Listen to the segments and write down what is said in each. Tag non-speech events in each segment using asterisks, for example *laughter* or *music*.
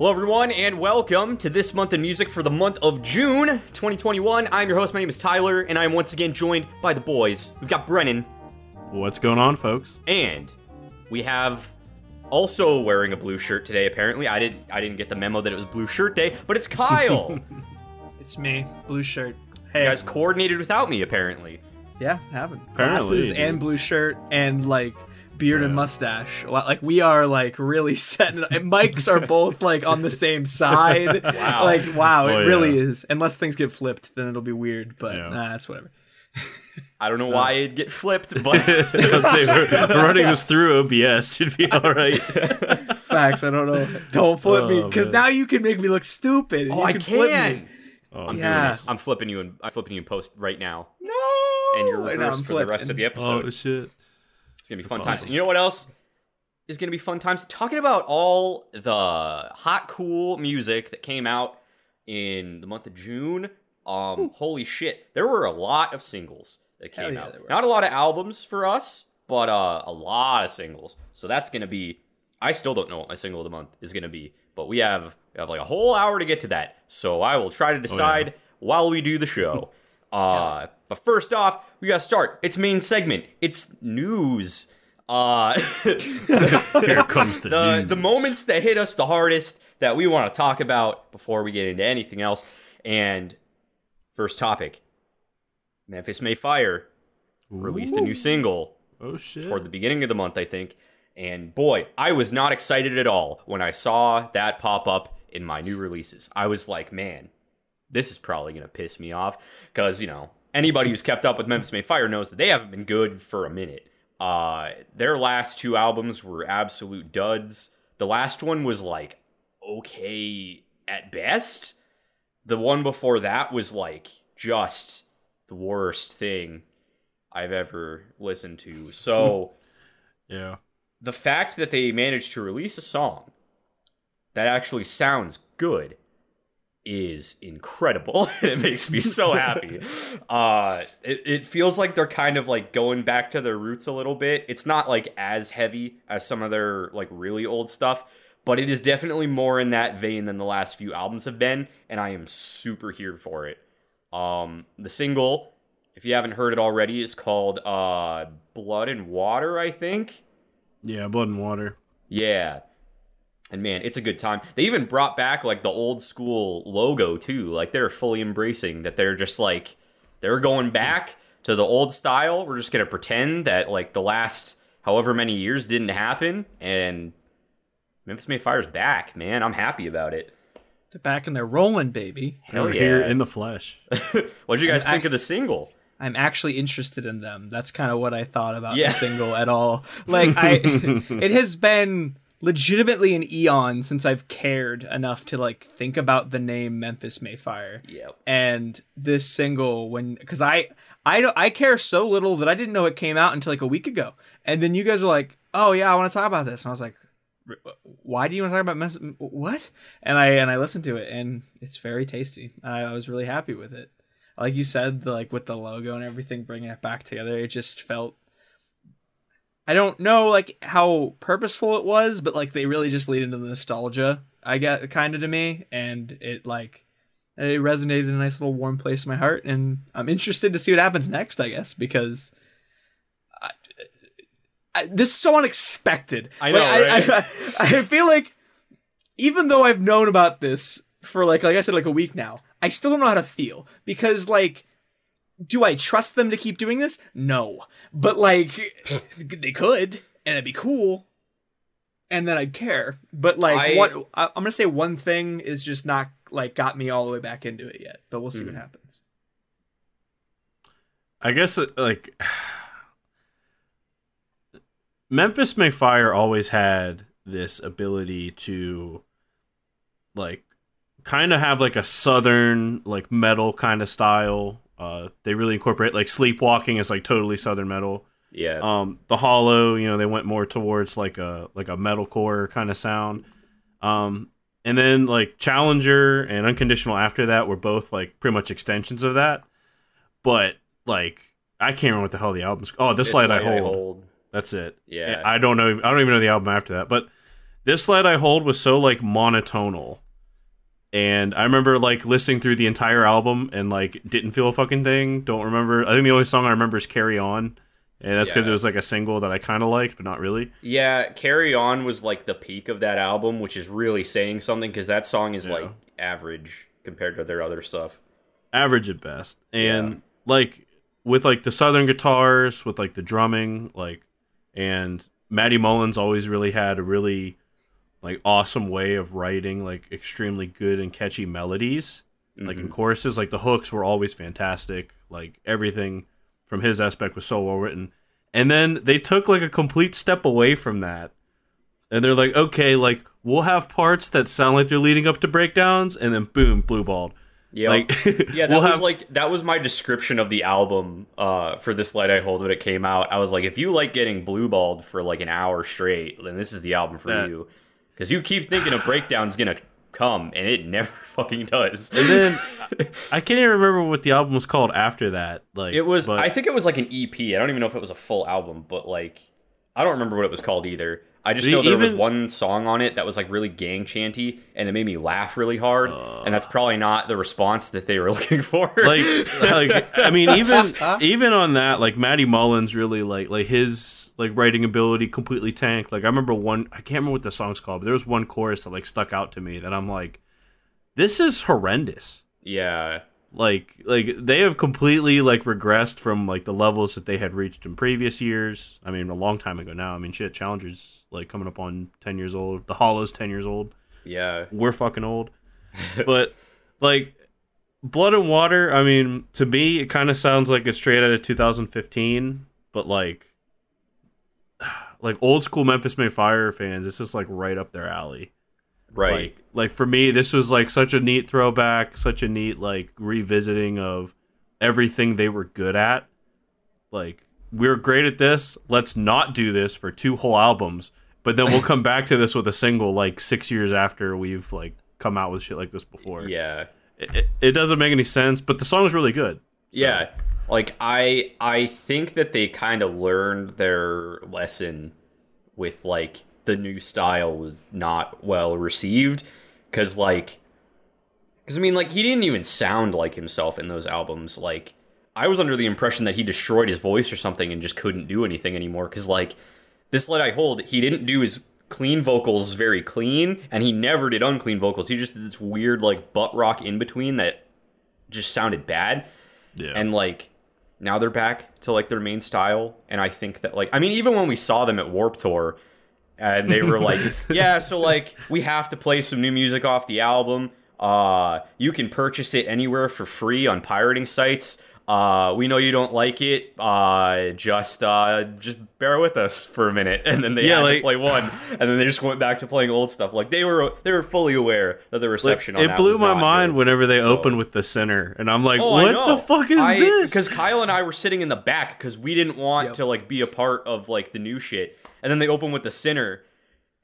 Hello, everyone, and welcome to this month in music for the month of June 2021. I'm your host. My name is Tyler, and I'm once again joined by the boys. We've got Brennan, What's going on, folks? and we have also wearing a blue shirt today. Apparently, I didn't. I didn't get the memo that it was Blue Shirt Day, but it's Kyle. *laughs* It's me, blue shirt. Hey, guys coordinated without me, apparently. yeah, happened. Apparently, Glasses dude. and blue shirt and like beard and mustache. Like we are like really *laughs* setting. And mics are both like on the same side. *laughs* Wow. Like wow, Oh, it really yeah. is. Unless things get flipped, then it'll be weird. But Yeah. nah, that's whatever. I don't know uh, why it'd get flipped, *laughs* but Let's say we're, we're running this through OBS. Should be all right. Facts. I don't know. Don't flip me Oh, because now you can make me look stupid. oh, you I can. flip can. me. Oh, I'm Yeah. doing this. I'm flipping you and I'm flipping you in post right now, No. and you're reversed I'm for the flipped. rest of the episode. oh shit! Gonna be fun That's times. And you know what else is gonna be fun times? Talking about all the hot, cool music that came out in the month of June. Um, holy shit, there were a lot of singles that came yeah, out. Not a lot of albums for us, but uh, a lot of singles. So that's gonna be. I still don't know what my single of the month is gonna be, but we have we have like a whole hour to get to that. So I will try to decide while we do the show. Uh, but first off, we gotta start. It's main segment. It's news. Uh, *laughs* Here comes the *laughs* the news. the moments that hit us the hardest that we want to talk about before we get into anything else. And first topic, Memphis May Fire released a new single Oh shit! toward the beginning of the month, I think. And boy, I was not excited at all when I saw that pop up in my new releases. I was like, man, this is probably going to piss me off because, you know, anybody who's kept up with Memphis May Fire knows that they haven't been good for a minute. Uh, their last two albums were absolute duds. The last one was like okay at best. The one before that was like just the worst thing I've ever listened to. So *laughs* yeah. the fact that they managed to release a song that actually sounds good is incredible *laughs* and it makes me so happy *laughs* uh it, it feels like they're kind of like going back to their roots a little bit it's not like as heavy as some of their like really old stuff but it is definitely more in that vein than the last few albums have been and i am super here for it um the single if you haven't heard it already is called uh blood and water i think Yeah, blood and water. yeah. And man, it's a good time. They even brought back like the old school logo too. Like they're fully embracing that they're just like they're going back to the old style. We're just going to pretend that like the last however many years didn't happen and Memphis May Fire's back, man. I'm happy about it. They're back and they're rolling, baby. Hell We're yeah. Here in the flesh. *laughs* what did you guys I- think of the single? I'm actually interested in them. That's kind of what I thought about Yeah. the single at all. Like I *laughs* *laughs* it has been legitimately an eon since I've cared enough to like think about the name Memphis May Fire. Yep. And this single when cuz I I don't I care so little that I didn't know it came out until like a week ago. And then you guys were like, "Oh yeah, I want to talk about this." And I was like, uh, why do you want to talk about Mes- what? And I and I listened to it and it's very tasty. I, I was really happy with it. Like you said, the, like with the logo and everything, bringing it back together, it just felt. I don't know like how purposeful it was, but like they really just lead into the nostalgia. I get kind of to me, and it like it resonated in a nice little warm place in my heart, and I'm interested to see what happens next. I guess because. I, I, this is so unexpected. I know, Like, right? I, I, I feel like even though I've known about this for like like I said like a week now, I still don't know how to feel because like do I trust them to keep doing this? No. But like *laughs* they could and it'd be cool and then I'd care. But like I- one I, I'm going to say one thing is just not like got me all the way back into it yet, but we'll see what Mhm. happens. I guess like *sighs* Memphis May Fire always had this ability to like kind of have like a southern like metal kind of style. Uh, they really incorporate like sleepwalking is like totally southern metal. Yeah. Um, the Hollow, you know, they went more towards like a like a metalcore kind of sound. Um, and then like Challenger and Unconditional after that were both like pretty much extensions of that. But like I can't remember what the hell the album's. Oh, this, light, I hold. That's it. Yeah. I don't know. I don't even know the album after that. But this Light I Hold was so like monotonal. And I remember like listening through the entire album and like didn't feel a fucking thing. Don't remember. I think the only song I remember is Carry On. And that's because Yeah. it was like a single that I kind of liked, but not really. Yeah, Carry On was like the peak of that album, which is really saying something because that song is Yeah. like average compared to their other stuff. average at best. And Yeah. like with like the southern guitars, with like the drumming, like and Matty Mullins always really had a really like awesome way of writing like extremely good and catchy melodies. Like in choruses, like the hooks were always fantastic. Like everything from his aspect was so well written. And then they took like a complete step away from that. And they're like, okay, like we'll have parts that sound like they're leading up to breakdowns, and then boom, blue balled. Yeah, Like, *laughs* *laughs* yeah, that we'll was have- like that was my description of the album uh, for this light I hold when it came out. I was like, if you like getting blue balled for like an hour straight, then this is the album for That- you. Because you keep thinking a breakdown's gonna come, and it never *laughs* fucking does. And then *laughs* I can't even remember what the album was called after that. Like It was. but- I think it was like an EP. I don't even know if it was a full album, but like, I don't remember what it was called either. I just know there was one song on it that was like really gang chanty, and it made me laugh really hard. Uh. and that's probably not the response that they were *laughs* looking for. like like I mean even even on that like Matty Mullins really like like his like writing ability completely tanked. Like I remember one I can't remember what the song's called, but there was one chorus that like stuck out to me that I'm like this is horrendous. yeah, Like like they have completely like regressed from like the levels that they had reached in previous years. I mean a long time ago now. I mean shit Challengers like coming up on 10 years old. The Hollow's 10 years old. yeah, we're fucking old. *laughs* but like Blood and Water, I mean, to me it kind of sounds like it's straight out of 2015, but like like old school Memphis May Fire fans, this is like right up their alley. right. Like like for me this was like such a neat throwback, such a neat like revisiting of everything they were good at. Like we're great at this, let's not do this for two whole albums, but then we'll come back to this with a single like 6 years after we've like come out with shit like this before. yeah, It, it, it doesn't make any sense, but the song is really good. yeah. Like I, I think that they kind of learned their lesson with like the new style was not well received. Because like because i mean like he didn't even sound like himself in those albums. Like i was under the impression that he destroyed his voice or something and just couldn't do anything anymore. Because like this light i hold he didn't do his clean vocals very clean and he never did unclean vocals. He just did this weird like butt rock in between that just sounded bad. Yeah. and like now they're back to like their main style and i think that like i mean even when we saw them at Warped Tour and they were like *laughs* yeah so like we have to play some new music off the album. Uh you can purchase it anywhere for free on pirating sites uh we know you don't like it uh just uh just bear with us for a minute and then they Yeah, had like- to play one and then they just went back to playing old stuff like they were they were fully aware that the Like, reception on it that blew was my not mind good. whenever they So- opened with the sinner, and I'm like, Oh, "What the fuck is this?" Because Kyle and I were sitting in the back because we didn't want Yep. to like be a part of like the new shit. And then they open with the sinner,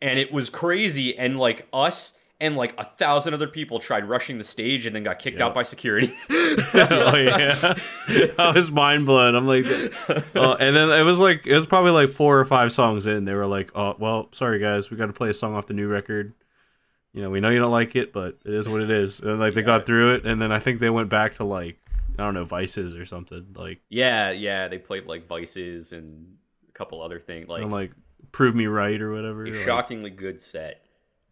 and it was crazy. And like us and like a thousand other people tried rushing the stage and then got kicked Yep. out by security. *laughs* oh yeah, I was mind blown. I'm like, oh, and then it was like it was probably like four or five songs in. They were like, oh well, sorry guys, we got to play a song off the new record. You know, we know you don't like it, but it is what it is. And like they got through it, and then I think they went back to like I don't know Vices or something. Like yeah, yeah. They played like Vices and a couple other things. Like, I'm like prove me right or whatever. a like, shockingly good set.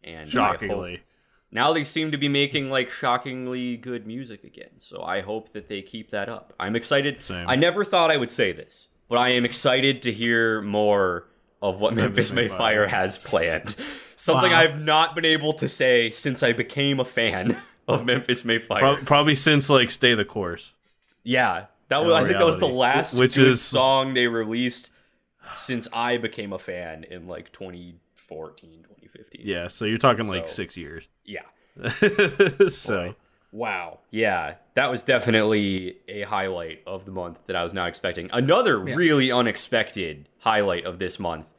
And shockingly. now they seem to be making like shockingly good music again. So I hope that they keep that up. I'm excited. Same. I never thought I would say this, but I am excited to hear more of what Memphis Memphis May Mayfire. Fire has planned. Something Wow. I've not been able to say since I became a fan *laughs* of Memphis May Fire. Pro- probably since like Stay the Course. yeah, that was. I think that was the last Which is- song they released since I became a fan in like 2014, 2015. Yeah, so you're talking like So- six years. yeah. *laughs* so Wow. Yeah, that was definitely a highlight of the month that I was not expecting. Another really unexpected highlight of this month.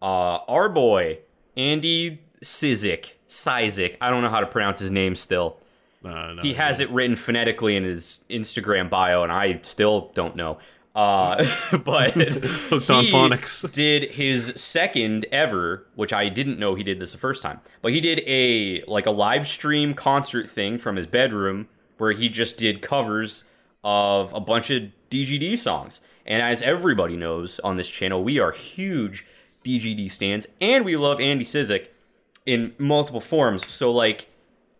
Uh, our boy Andy Cizek, Cizek. I don't know how to pronounce his name still. uh, no, He has it written phonetically in his Instagram bio, and I still don't know. Uh, *laughs* but *laughs* Hooked on phonics. did his second ever, which I didn't know he did this the first time. But he did a like a live stream concert thing from his bedroom where he just did covers of a bunch of DGD songs. And as everybody knows on this channel, we are huge DGD stands, and we love Andy Cizek in multiple forms. So like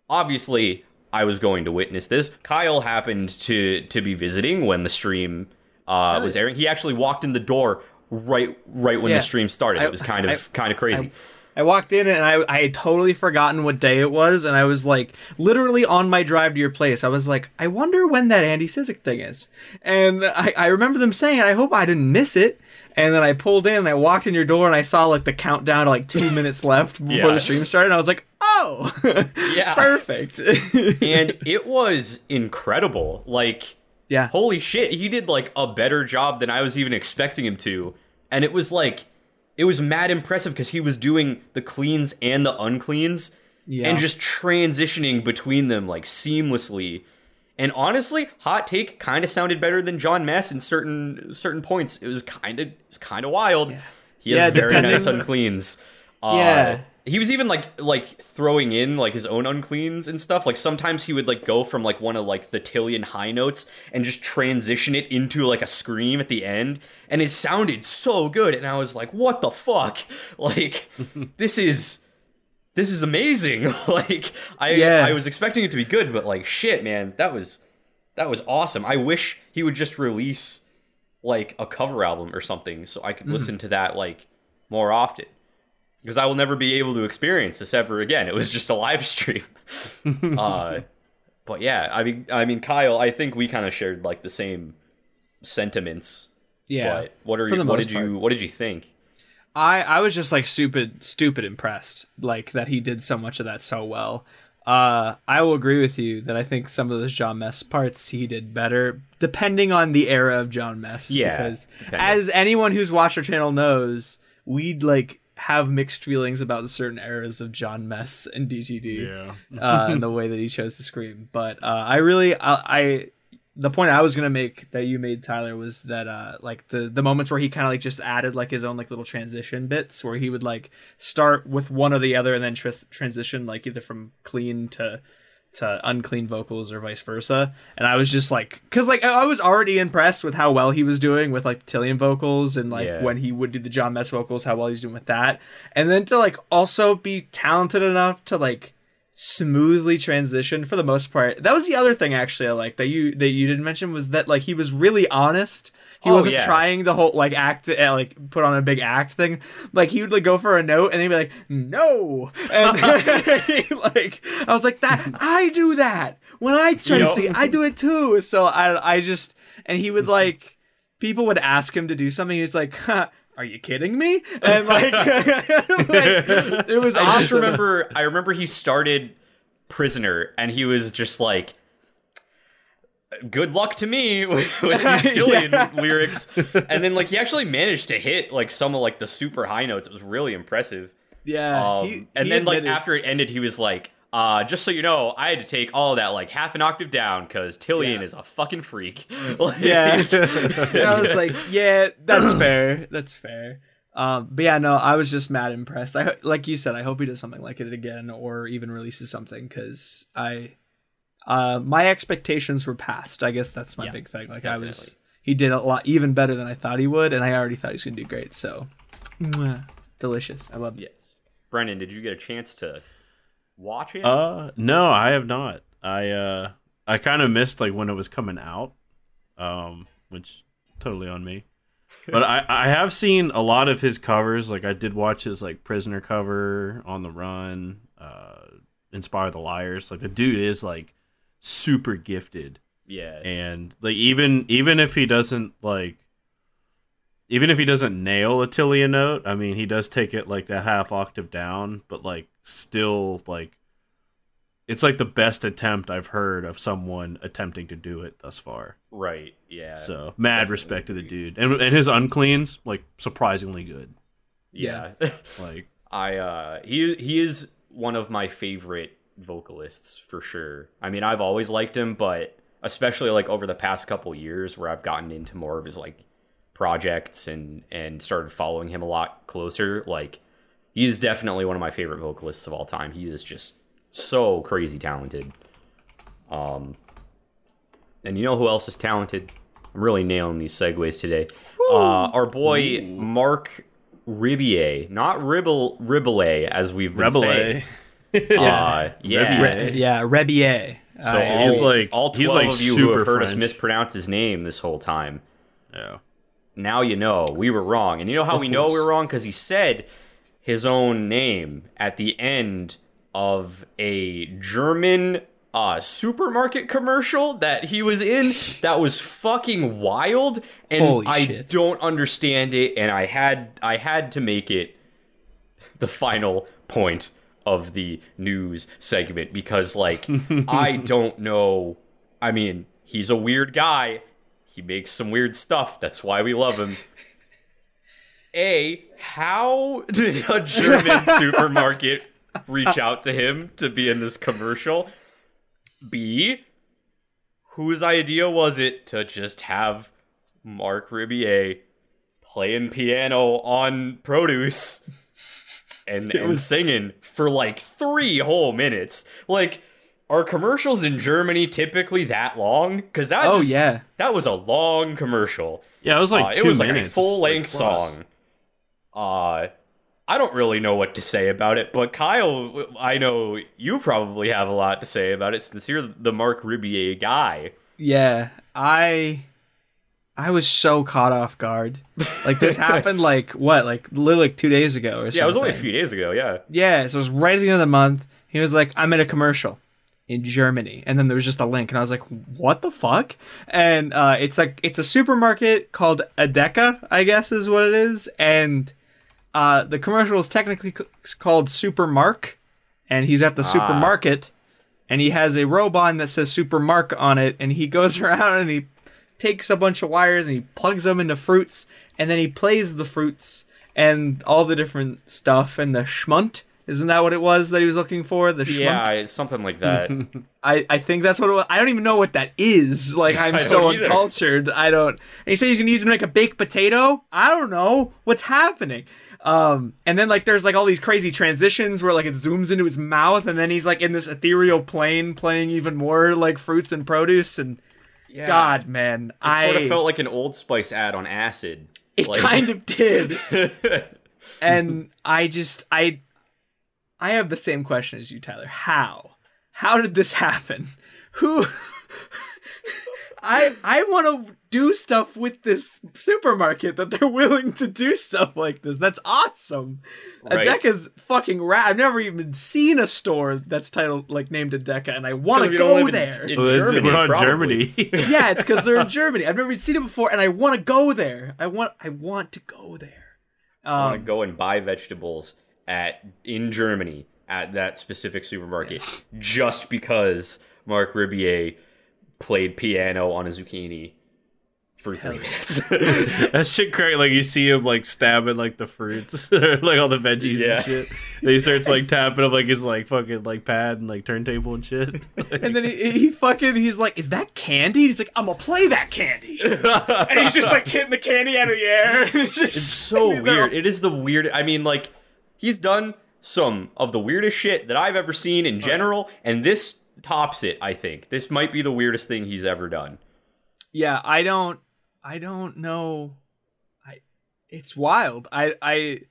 obviously I was going to witness this. Kyle happened to to be visiting when the stream uh, was airing. He actually walked in the door right right when Yeah. the stream started. I- it was kind of I- kind of crazy. I walked in and I, I had totally forgotten what day it was, and I was like, literally on my drive to your place, I was like, I wonder when that Andy Cizek thing is. And I, I remember them saying, I hope I didn't miss it. And then I pulled in and I walked in your door and I saw like the countdown to like two *laughs* minutes left before Yeah. the stream started. And I was like, oh, *laughs* Yeah. perfect. and it was incredible. Like yeah. holy shit, he did like a better job than I was even expecting him to. And it was like it was mad impressive because he was doing the cleans and the uncleans Yeah. and just transitioning between them like seamlessly. And honestly, hot take kind of sounded better than Jon Mess in certain certain points. It was kind of kind of wild. He has Yeah, very nice uncleans. Uh, Yeah. He was even like like throwing in like his own uncleans and stuff. Like sometimes he would like go from like one of like the Tilian high notes and just transition it into like a scream at the end, and it sounded so good. And I was like, "What the fuck? *laughs* Like, *laughs* this is this is amazing!" *laughs* like, I Yeah. I was expecting it to be good, but like, shit, man, that was that was awesome. I wish he would just release like a cover album or something so I could mm. listen to that like more often. Because I will never be able to experience this ever again. It was just a live stream. *laughs* uh, but yeah, I mean, I mean, Kyle, I think we kind of shared like the same sentiments. yeah. But what are you? What did you? What did you think? I I was just like stupid stupid impressed like that he did so much of that so well. Uh I will agree with you that I think some of those Jon Mess parts he did better depending on the era of Jon Mess Yeah, because depending. as anyone who's watched our channel knows, we'd like have mixed feelings about certain eras of Jon Mess and DGD Yeah. uh, and the way that he chose to scream. But uh, I really, I, I, the point I was gonna make that you made, Tyler, was that uh, like the the moments where he kind of like just added like his own like little transition bits, where he would like start with one or the other and then tris- transition like either from clean to to unclean vocals or vice versa. And I was just like, because like I was already impressed with how well he was doing with like Tilian vocals and like Yeah. when he would do the Jon Mess vocals, how well he's doing with that. And then to like also be talented enough to like smoothly transition for the most part. That was the other thing actually I like that you that you didn't mention was that like he was really honest. He Oh, wasn't yeah. trying the whole like act uh, like put on a big act thing. Like he would like go for a note and he'd be like no, and *laughs* *laughs* like I was like that I do that when I try to Yup. sing. I do it too. So I I just and he would like people would ask him to do something. He's like. Huh, are you kidding me? And like, *laughs* like, it was I just remember. I remember he started Prisoner, and he was just like. Good luck to me *laughs* with, with *laughs* these Tilian Yeah. lyrics, *laughs* and then like he actually managed to hit like some of like the super high notes. It was really impressive. Yeah, Um, he- and he then like after it ended, he was like, uh, just so you know, I had to take all that like half an octave down because Tilian Yeah. is a fucking freak. Like- yeah, And I was like, yeah, that's fair, that's fair. Um, but yeah, no, I was just mad impressed. I like you said, I hope he does something like it again, or even releases something because I, uh, my expectations were passed. I guess that's my Yeah, big thing. Like I was, he did a lot even better than I thought he would, and I already thought he was gonna do great. So, mwah, delicious. I love it. yes. Brendan, did you get a chance to watch it? Uh, no, I have not. I uh, I kind of missed like when it was coming out, um, which totally on me. *laughs* But I I have seen a lot of his covers. Like I did watch his like Prisoner cover on the Run, uh, Inspire the Liars. Like the dude is like super gifted yeah. and like even even if he doesn't like even if he doesn't nail a Tilia note, I mean he does take it like that half octave down, but like still like it's like the best attempt I've heard of someone attempting to do it thus far. Right. Yeah. So mad definitely respect to the dude, and and his uncleans like surprisingly good. yeah. *laughs* Like I uh he he is one of my favorite vocalists for sure. I mean, I've always liked him, but especially like over the past couple years where I've gotten into more of his like projects and and started following him a lot closer. Like he's definitely one of my favorite vocalists of all time. He is just so crazy talented. Um, and you know who else is talented? I'm really nailing these segues today. Uh, our boy Marc Rebillet, not Ribble Ribble as we've been saying. *laughs* Rebel. Uh, yeah. Re- yeah, Rebillet. So Uh, all, he's like- all he's twelve like of you who have super heard us mispronounce his name this whole time, Yeah. now you know we were wrong. And you know how we know we course. were wrong because he said his own name at the end of a German uh, supermarket commercial that he was in. That was fucking wild, and Holy I shit. don't understand it. And I had I had to make it the final point of the news segment because like *laughs* I don't know. I mean he's a weird guy. He makes some weird stuff. That's why we love him. A how did a German *laughs* supermarket reach out to him to be in this commercial? B whose idea was it to just have Marc Rebillet playing piano on produce and, and singing for like three whole minutes. Like, are commercials in Germany typically that long? Because that Oh just- yeah. that was a long commercial. Yeah, it was like Uh, two it was minutes. like a full length like, song. Uh, I don't really know what to say about it, but Kyle, I know you probably have a lot to say about it since you're the Marc Rebillet guy. Yeah, I I was so caught off guard. Like this *laughs* happened like what, like literally like two days ago or something. Yeah, it was only a few days ago. Yeah. Yeah, so it was right at the end of the month. He was like, "I'm in a commercial in Germany," and then there was just a link, and I was like, "What the fuck?" And uh, it's like it's a supermarket called Edeka, I guess is what it is, and uh, the commercial is technically c- called Supermark, and he's at the supermarket, and he has a robot that says Supermark on it, and he goes *laughs* around and he takes a bunch of wires and he plugs them into fruits, and then he plays the fruits and all the different stuff and the schmunt. Isn't that what it was that he was looking for? The schmunt. Yeah, it's something like that. *laughs* I, I think that's what it was. I don't even know what that is. Like I'm *laughs* so either. uncultured. I don't. And he said he's gonna use it to make a baked potato. I don't know what's happening. Um, and then like there's like all these crazy transitions where like it zooms into his mouth, and then he's like in this ethereal plane playing even more like fruits and produce. And Yeah. God, man, It I sort of felt like an Old Spice ad on acid. it Like- kind of did. *laughs* and I just I I have the same question as you, Tyler. How? How did this happen? Who *laughs* I I want to do stuff with this supermarket that they're *laughs* willing to do stuff like this. That's awesome. Right. Edeka's fucking rad. I've never even seen a store that's titled like named Edeka, and I want to go live in- there. in Well, Germany, we're on probably. Germany. *laughs* yeah, it's because they're in Germany. I've never even seen it before, and I want to go there. I want I want to go there. I want Um, to go and buy vegetables at in Germany at that specific supermarket just because Marc Rebillet played piano on a zucchini for three minutes. *laughs* *laughs* that shit crazy. Like you see him like stabbing like the fruits, *laughs* like all the veggies Yeah. and shit. Then he starts like tapping up like his like fucking like pad and like turntable and shit. and then he, he fucking he's like, "Is that candy?" He's like, "I'm gonna play that candy," and he's just like hitting the candy out of the air. it's just it's so sitting there. weird. It is the weird. I mean, like he's done some of the weirdest shit that I've ever seen in general, and this tops it. I think this might be the weirdest thing he's ever done. Yeah, I don't, I don't know. I, it's wild. I, I,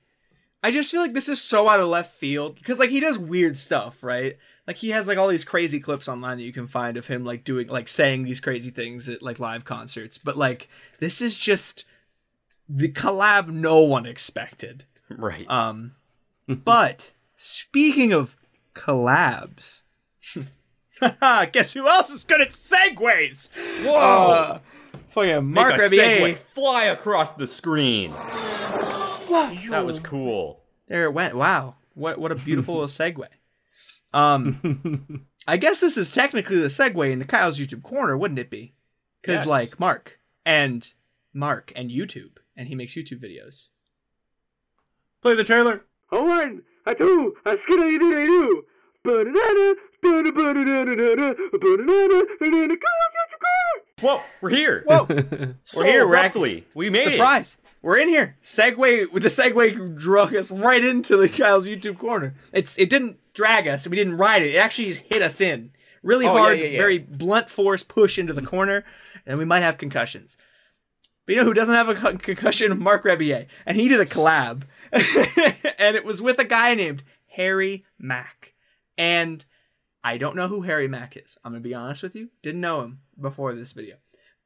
I just feel like this is so out of left field because like he does weird stuff, right? Like he has like all these crazy clips online that you can find of him like doing like saying these crazy things at like live concerts. But like this is just the collab no one expected. Right. Um, *laughs* but speaking of collabs, *laughs* *laughs* guess who else is good at segues? Whoa! Uh, fucking Mark Make a segue fly across the screen. Whoa. That was cool. There it went. Wow. What what a beautiful little *laughs* segue. Um, I guess this is technically the segue into Kyle's YouTube corner, wouldn't it be? Because Yes. like Mark and Mark and YouTube, and he makes YouTube videos. Play the trailer. A one, a two, a skiddy diddy doo. Ba-da-da-da, Whoa, we're here. Whoa, *laughs* so we're here, we're. We made it. surprise! We're in here. Segway with the Segway drug us right into the Kyle's YouTube corner. It's it didn't drag us. We didn't ride it. It actually hit us in really Oh, yeah, hard, yeah, yeah. very blunt force push into the corner, and we might have concussions. But you know who doesn't have a con- concussion? Marc Rebillet, and he did a collab, *laughs* and it was with a guy named Harry Mack, and I don't know who Harry Mack is. I'm gonna be honest with you. Didn't know him before this video,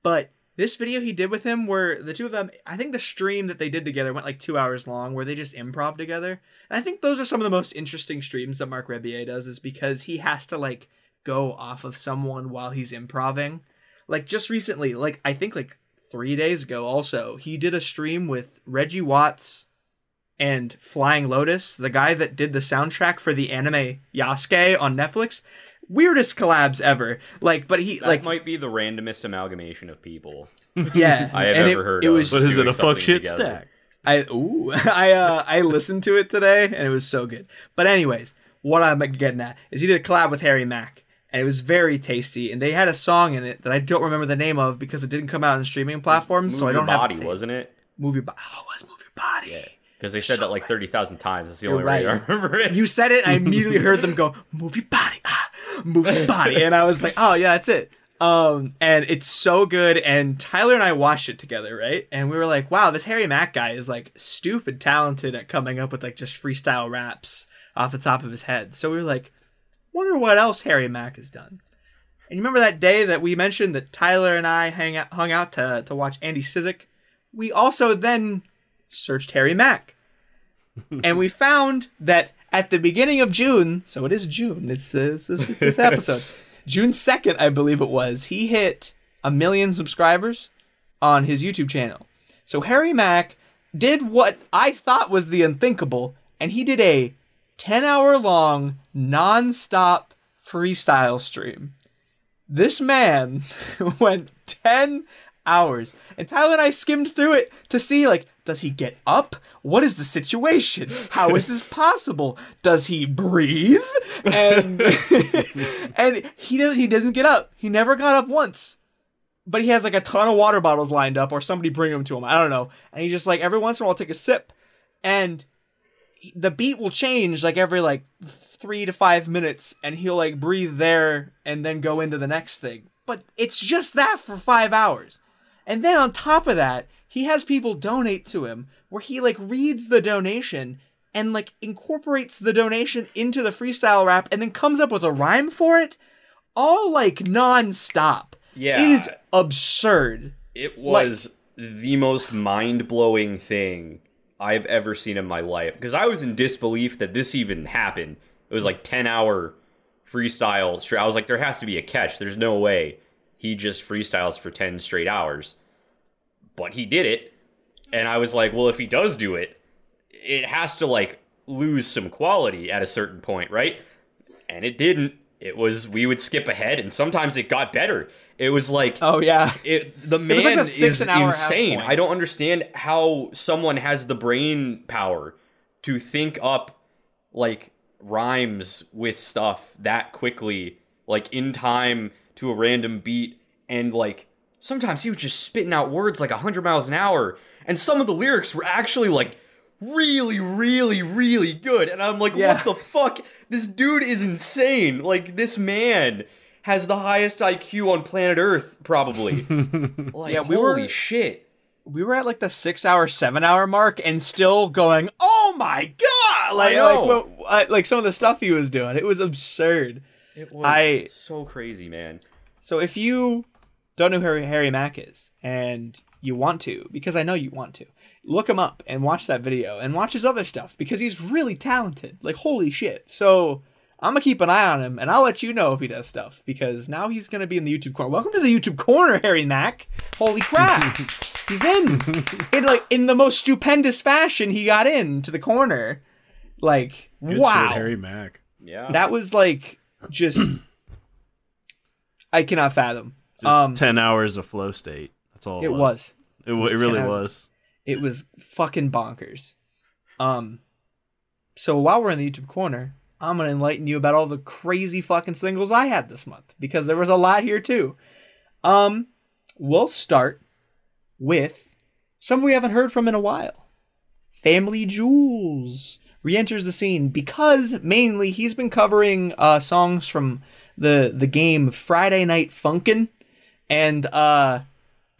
but this video he did with him, where the two of them, I think the stream that they did together went like two hours long, where they just improv together. And I think those are some of the most interesting streams that Marc Rebillet does, is because he has to like go off of someone while he's improving. Like just recently, like I think like three days ago, also he did a stream with Reggie Watts and Flying Lotus, the guy that did the soundtrack for the anime Yasuke on Netflix. Weirdest collabs ever. Like, but he That like might be the randomest amalgamation of people *laughs* yeah. I have and ever it, heard It of. was What is it? A fuck shit together. stack. I ooh *laughs* I uh I listened to it today and it was so good. But anyways, what I'm getting at is he did a collab with Harry Mack and it was very tasty and they had a song in it that I don't remember the name of because it didn't come out on streaming platforms, so I don't have body, it wasn't it? Move your body. Oh, it was move your body. Because they said So that like thirty thousand times. That's the only You're way I remember it. You said it, I *laughs* immediately heard them go, move your body, ah, move your body. And I was like, oh, yeah, that's it. Um, and it's so good. And Tyler and I watched it together, right? And we were like, wow, this Harry Mack guy is like stupid talented at coming up with like just freestyle raps off the top of his head. So we were like, wonder what else Harry Mack has done. And you remember that day that we mentioned that Tyler and I hang out, hung out to, to watch Andy Cizek? We also then searched Harry Mack and we found that at the beginning of June, so it is June. It's uh, this, it's, this episode, *laughs* June second, I believe it was. He hit a million subscribers on his YouTube channel. So Harry Mack did what I thought was the unthinkable, and he did a ten-hour long, non-stop freestyle stream. This man *laughs* went 10 hours. And Tyler and I skimmed through it to see like does he get up? What is the situation? How is this possible? Does he breathe? And *laughs* and he doesn't he doesn't get up. He never got up once. But he has like a ton of water bottles lined up or somebody bring them to him. I don't know. And he just like every once in a while take a sip and the beat will change like every like three to five minutes and he'll like breathe there and then go into the next thing but it's just that for five hours and then on top of that he has people donate to him where he like reads the donation and like incorporates the donation into the freestyle rap and then comes up with a rhyme for it all like non-stop Yeah. it is absurd It was the most mind blowing thing I've ever seen in my life because I was in disbelief that this even happened. It was like 10 hour freestyle. straight- I was like, there has to be a catch. There's no way he just freestyles for 10 straight hours. But he did it. And I was like, well, if he does do it, it has to like lose some quality at a certain point, right? And it didn't. It was, we would skip ahead and sometimes it got better. It was like, oh yeah it the man was like is insane. I don't understand how someone has the brain power to think up like rhymes with stuff that quickly, like in time to a random beat, and like sometimes he was just spitting out words like hundred miles an hour, and some of the lyrics were actually like really, really, really good, and I'm like, Yeah. what the fuck? This dude is insane. Like this man has the highest IQ on planet Earth, probably. *laughs* like, Yeah, we holy were- shit. we were at like the six hour, seven hour mark, and still going, "Oh my god!" Like, like, what, uh, like some of the stuff he was doing, it was absurd. It was I- so crazy, man. So if you don't know who Harry, Harry Mack is, and you want to, because I know you want to, look him up and watch that video and watch his other stuff because he's really talented. Like holy shit! So. I'm gonna keep an eye on him, and I'll let you know if he does stuff because now he's gonna be in the YouTube corner. Welcome to the YouTube corner, Harry Mack. Holy crap, *laughs* he's in in like in the most stupendous fashion. He got in to the corner, like Good wow. shit, Harry Mack. Yeah. That was like just I cannot fathom. Just um, ten hours of flow state. That's all it, it was. was. It, was it really hours. was. It was fucking bonkers. Um so while we're in the YouTube corner, I'm gonna enlighten you about all the crazy fucking singles I had this month because there was a lot here too. Um we'll start with someone we haven't heard from in a while. FamilyJules re-enters the scene because mainly he's been covering uh, songs from the the game Friday Night Funkin', and uh,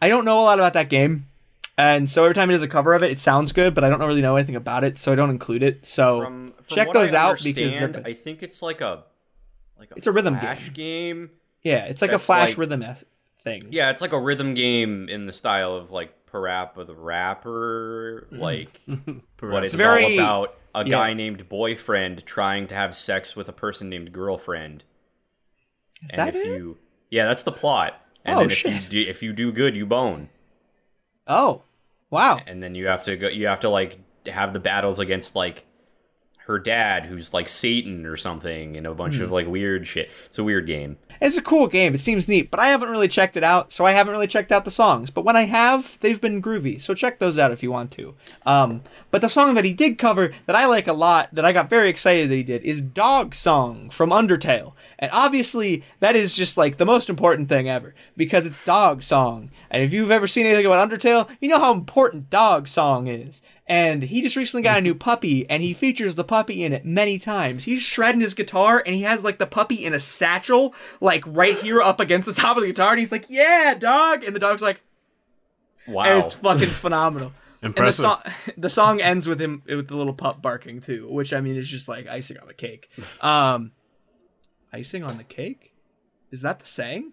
I don't know a lot about that game. And so every time he does a cover of it, it sounds good, but I don't really know anything about it, so I don't include it. So From, from check those I out because they're understand, good. I think it's like a like a It's a rhythm flash game. yeah, it's like a flash like- rhythm thing. Yeah, it's like a rhythm game in the style of like Parappa the Rapper, Mm. like *laughs* what Perhaps. it's, very- all about a yeah. guy named boyfriend trying to have sex with a person named girlfriend. Is and that if it? you Yeah, that's the plot. And Oh, then if shit. you do if you do good, you bone. Oh, wow. And then you have to go you have to like have the battles against like her dad who's like Satan or something and a bunch Hmm. of like weird shit. It's a weird game. It's a cool game. It seems neat, but I haven't really checked it out, so I haven't really checked out the songs. But when I have, they've been groovy. So check those out if you want to. Um, but the song that he did cover that I like a lot, that I got very excited that he did, is Dog Song from Undertale. And obviously, that is just like the most important thing ever because it's Dog Song. And if you've ever seen anything about Undertale, you know how important Dog Song is. And he just recently got a new puppy, and he features the puppy in it many times. He's shredding his guitar, and he has like the puppy in a satchel, like right here up against the *laughs* top of the guitar, and he's like, "Yeah, dog," and the dog's like, Wow. and it's fucking phenomenal. *laughs* And the Impressive. song, *laughs* the song ends with him with the little pup barking too, which I mean is just like icing on the cake. Um, icing on the cake, is that the saying?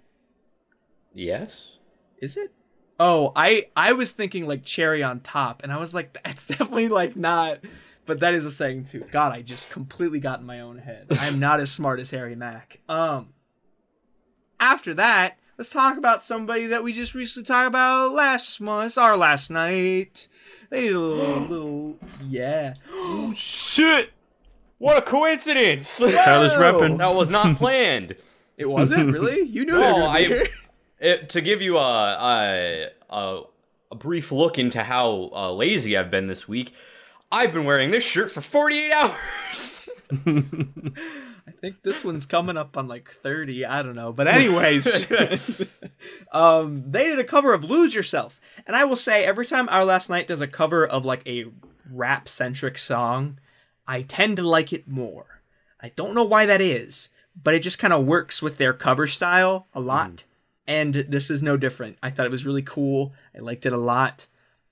yes. Is it? Oh, I I was thinking like cherry on top, and I was like, *laughs* that's definitely like not. But that is a saying too. God, I just completely got in my own head. *laughs* I'm not as smart as Harry Mack. Um. After that, let's talk about somebody that we just recently talked about last month, our last night. They did a little, *gasps* little yeah. Shit. What a coincidence! Tyler's Whoa! repping. that was not planned. *laughs* It wasn't really. You knew they were No, gonna I- here. It, to give you a, a a a brief look into how uh, lazy I've been this week, I've been wearing this shirt for 48 *laughs* hours. *laughs* I think this one's coming up on like 30. I don't know. But, anyways, *laughs* um, they did a cover of Lose Yourself. And I will say, every time Our Last Night does a cover of like a rap centric song, I tend to like it more. I don't know why that is, but it just kind of works with their cover style a lot. And this is no different. I thought it was really cool. I liked it a lot.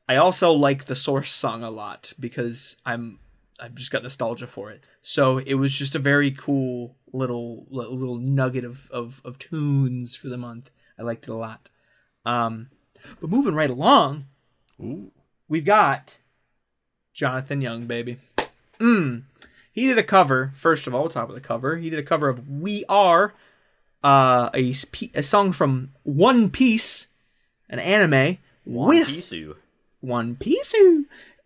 I also like the source song a lot because I'm I've just got nostalgia for it. So it was just a very cool little little nugget of, of, of tunes for the month. I liked it a lot. Um, but moving right along, Ooh. we've got Jonathan Young, baby. Mm. He did a cover. First of all, we'll talk about the cover. He did a cover of "We Are," uh, a a song from One Piece, an anime with Pisu. one Piece,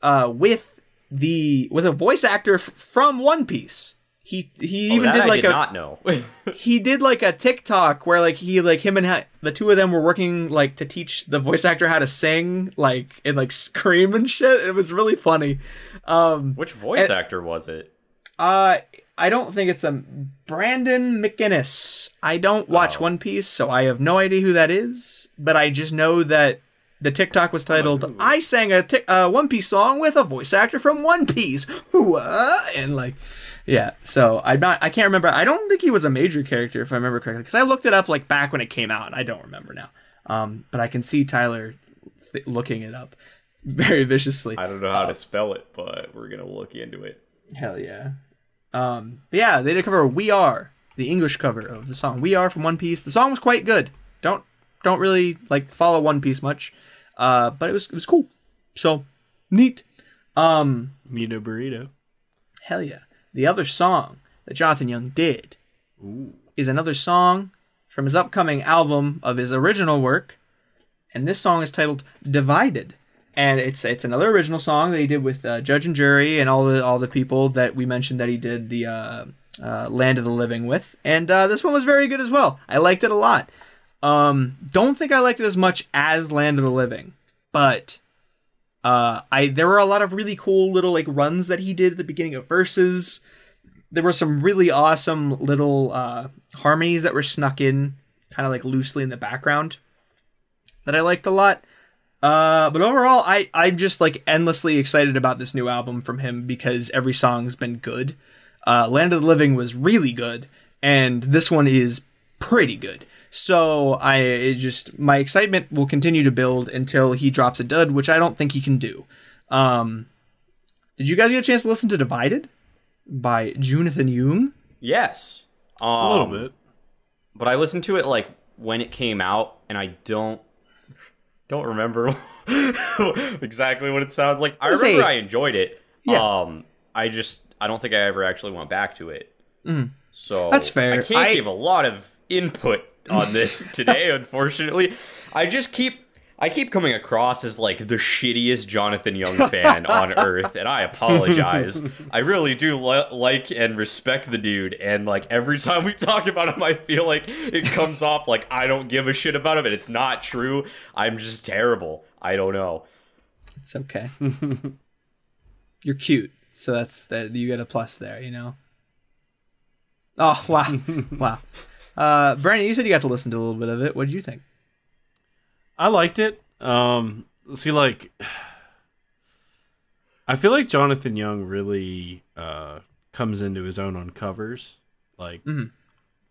uh, with the with a voice actor f- from One Piece. He he Oh, even did I like did a not know. *laughs* he did like a TikTok where like he like him and ha- the two of them were working like to teach the voice actor how to sing like and like scream and shit. It was really funny. Um, Which voice And- actor was it? Uh, I don't think it's a Brandon McGinnis. I don't watch Oh. One Piece, so I have no idea who that is. But I just know that the TikTok was titled Ooh. "I sang a uh, One Piece song with a voice actor from One Piece," *laughs* Hoo-ah, and like, yeah. So I'm not. I can't remember. I don't think he was a major character, if I remember correctly, because I looked it up like back when it came out, and I don't remember now. Um, but I can see Tyler th- looking it up *laughs* very viciously. I don't know how to spell it, but we're gonna look into it. Hell yeah. Um, but yeah, they did a cover of "We Are," the English cover of the song "We Are" from One Piece. The song was quite good. Don't don't really like follow One Piece much, uh, but it was it was cool. So neat. Um, Mito burrito. hell yeah. The other song that Jonathan Young did Ooh. is another song from his upcoming album of his original work, and this song is titled "Divided." And it's it's another original song that he did with uh, Judge and Jury and all the all the people that we mentioned that he did the uh, uh, Land of the Living with, and uh, this one was very good as well. I liked it a lot. Um, don't think I liked it as much as Land of the Living, but uh, I there were a lot of really cool little like runs that he did at the beginning of verses there were some really awesome little uh, harmonies that were snuck in kind of like loosely in the background that I liked a lot. Uh, but overall, I I'm just like endlessly excited about this new album from him because every song's been good. Uh, Land of the Living was really good, and this one is pretty good. So I it just my excitement will continue to build until he drops a dud, which I don't think he can do. Um, did you guys get a chance to listen to Divided by Jonathan Young? Yes. Um, A little bit. But I listened to it like when it came out, and I don't don't remember *laughs* exactly what it sounds like. I remember I enjoyed it. Yeah. Um, I just I don't think I ever actually went back to it. So Mm. That's fair. I can't I- give a lot of input on this *laughs* today, unfortunately. I just keep I keep coming across as like the shittiest Jonathan Young fan on *laughs* earth, and I apologize. I really do li- like and respect the dude, and like every time we talk about him, I feel like it comes off like I don't give a shit about him, and it's not true. I'm just terrible. I don't know. It's okay. *laughs* You're cute, so that's that. You get a plus there, you know. Oh wow, *laughs* wow. Uh, Brandon, you said you got to listen to a little bit of it. What did you think? I liked it. Um, see, like, I feel like Jonathan Young really uh, comes into his own on covers. Like, Mhm.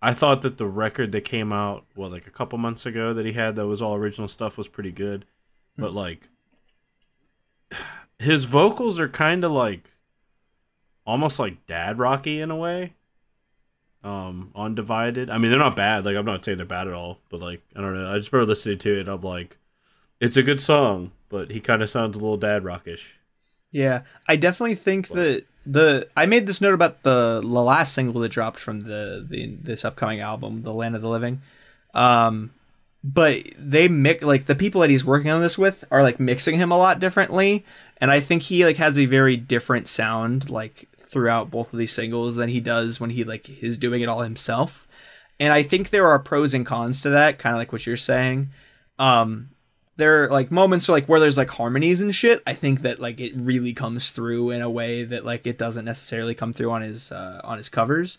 I thought that the record that came out, well, like a couple months ago that he had that was all original stuff was pretty good. But, like, his vocals are kind of like almost like dad rocky in a way um on divided i mean they're not bad. Like i'm not saying they're bad at all but like i don't know. I just remember listening to it i'm like it's a good song but he kind of sounds a little dad rockish. Yeah, I definitely think that the I made this note about the, the last single that dropped from the, the this upcoming album, The Land of the Living. Um, but they mix like the people that he's working on this with are like mixing him a lot differently, and I think he like has a very different sound like throughout both of these singles than he does when he like is doing it all himself. And I think there are pros and cons to that, kind of like what you're saying. Um, there are like moments like where there's like harmonies and shit i think that like it really comes through in a way that like it doesn't necessarily come through on his uh on his covers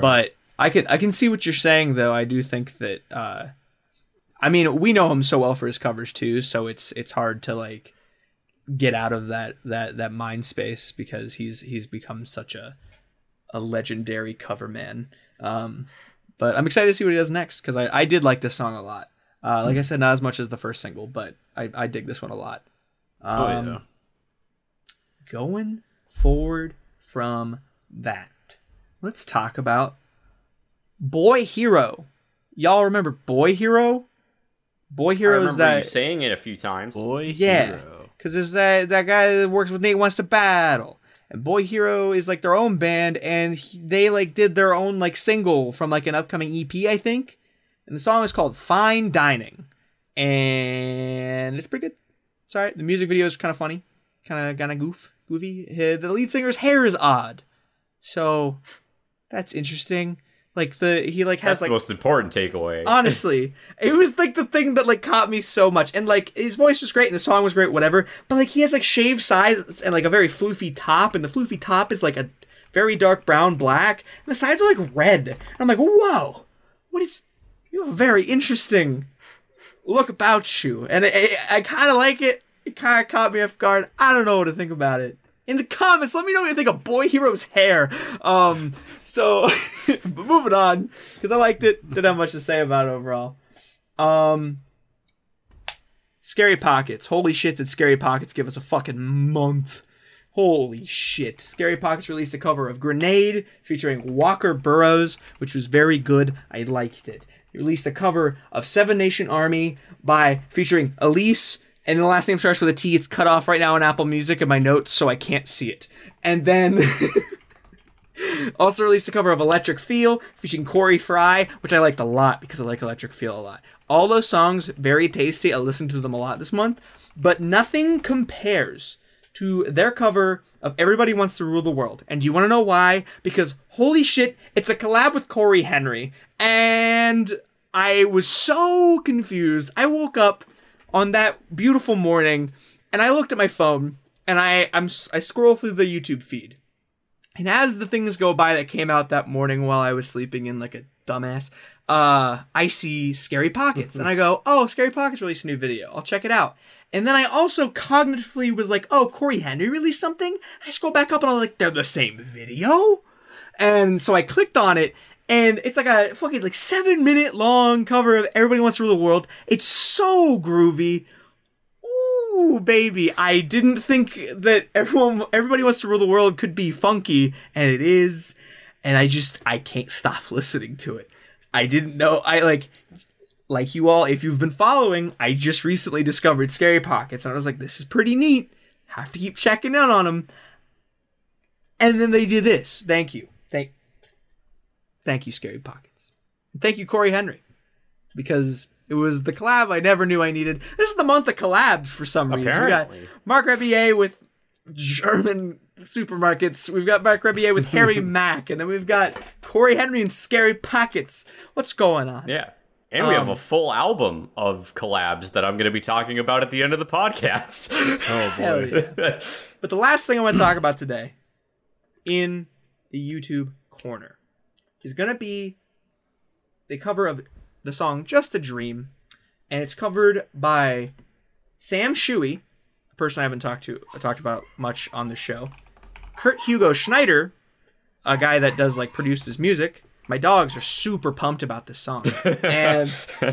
but i could i can see what you're saying though i do think that uh i mean we know him so well for his covers too so it's it's hard to like get out of that that that mind space because he's he's become such a a legendary cover man um but i'm excited to see what he does next because i i did like this song a lot uh, like I said, not as much as the first single, but I, I dig this one a lot. Um, oh yeah Going forward from that, let's talk about Boy Hero. Y'all remember Boy Hero? Boy I Hero is remember you that saying it a few times. boy Yeah. hero because there's that that guy that works with NateWantsToBattle, and Boy Hero is like their own band, and he, they like did their own like single from like an upcoming EP, I think, and the song is called "Fine Dining," and it's pretty good. Sorry, the music video is kind of funny, kind of kind of goof, goofy. The lead singer's hair is odd, so that's interesting. Like the he like has That's like the most important takeaway. *laughs* honestly it was like the thing that like caught me so much. And like his voice was great and the song was great whatever. But like he has like shaved sides and like a very floofy top. And the floofy top is like a very dark brown black. And the sides are like red. And i'm like whoa what is you have a very interesting look about you. And it, it- i kind of like it. It kind of caught me off guard. I don't know what to think about it in the comments let me know what you think of boy hero's hair um so *laughs* moving on because i liked it didn't have much to say about it overall um scary pockets holy shit did scary pockets give us a fucking month Holy shit. Scary Pockets released a cover of Grenade featuring Walker Burrows, which was very good. I liked it. Released a cover of Seven Nation Army by featuring Elise, and the last name starts with a T. It's cut off right now in Apple Music in my notes, so I can't see it. And then *laughs* also released a cover of Electric Feel featuring Corey Fry, which I liked a lot because I like Electric Feel a lot. All those songs very tasty. I listened to them a lot this month, but nothing compares to their cover of Everybody Wants to Rule the World. And you want to know why? Because holy shit, it's a collab with Cory Henry. And I was so confused. I woke up on that beautiful morning and I looked at my phone and I I'm I scroll through the YouTube feed. And as the things go by that came out that morning while I was sleeping in like a dumbass, uh, I see Scary Pockets, and I go, "Oh, Scary Pockets released a new video. I'll check it out." And then I also cognitively was like, "Oh, Cory Henry released something." I scroll back up, and I'm like, "They're the same video." And so I clicked on it, and it's like a fucking like seven minute long cover of Everybody Wants to Rule the World. It's so groovy. Ooh, baby! I didn't think that everyone, everybody wants to rule the world could be funky, and it is. And I just, I can't stop *laughs* listening to it. I didn't know. I like, like you all, if you've been following, I just recently discovered Scary Pockets, and I was like, this is pretty neat. Have to keep checking in on them. And then they do this. Thank you. Thank, you, Scary Pockets. And thank you, Cory Henry, because it was the collab I never knew I needed. This is the month of collabs for some reason. Apparently. We got Marc Rebillet with German supermarkets. We've got Marc Rebillet with Harry *laughs* Mack, and then we've got Cory Henry and Scary Pockets. What's going on? Yeah. And we have Um, a full album of collabs that I'm going to be talking about at the end of the podcast. Oh *laughs* Hell *laughs* yeah. But the last thing I want to talk *clears throat* about today in the YouTube corner is going to be the cover of the song Just a Dream. And it's covered by Sam Tsui, a person I haven't talked to talked about much on the show. Kurt Hugo Schneider, a guy that does like produce his music. My dogs are super pumped about this song. *laughs* And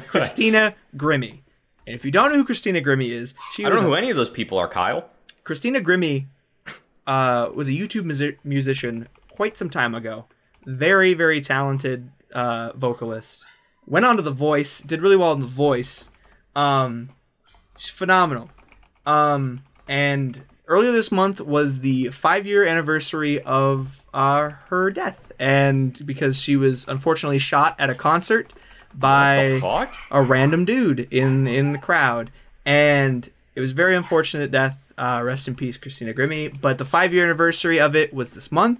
Christina Grimmie. And if you don't know who Christina Grimmie is, she I don't know a who any of those people are, Kyle. Christina Grimmie uh, was a YouTube musi- musician quite some time ago. Very, very talented uh, vocalist. Went on to The Voice, did really well in The Voice. Um, she's phenomenal. Um, and earlier this month was the five year anniversary of uh, her death. And because she was unfortunately shot at a concert by the fuck? a random dude in in the crowd, and it was a very unfortunate death. Uh, rest in peace, Christina Grimmie. But the five year anniversary of it was this month,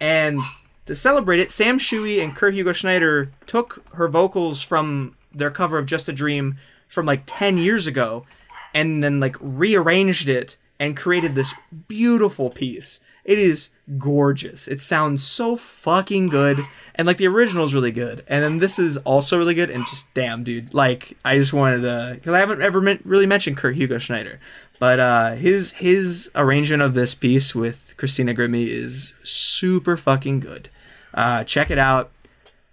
and to celebrate it, Sam Tsui and Kurt Hugo Schneider took her vocals from their cover of Just a Dream from like ten years ago, and then like rearranged it and created this beautiful piece. It is gorgeous. It sounds so fucking good. And like the original is really good. And then this is also really good. And just damn, dude. Like I just wanted to, because I haven't ever really mentioned Kurt Hugo Schneider, but uh, his his arrangement of this piece with Christina Grimmie is super fucking good. Uh, check it out.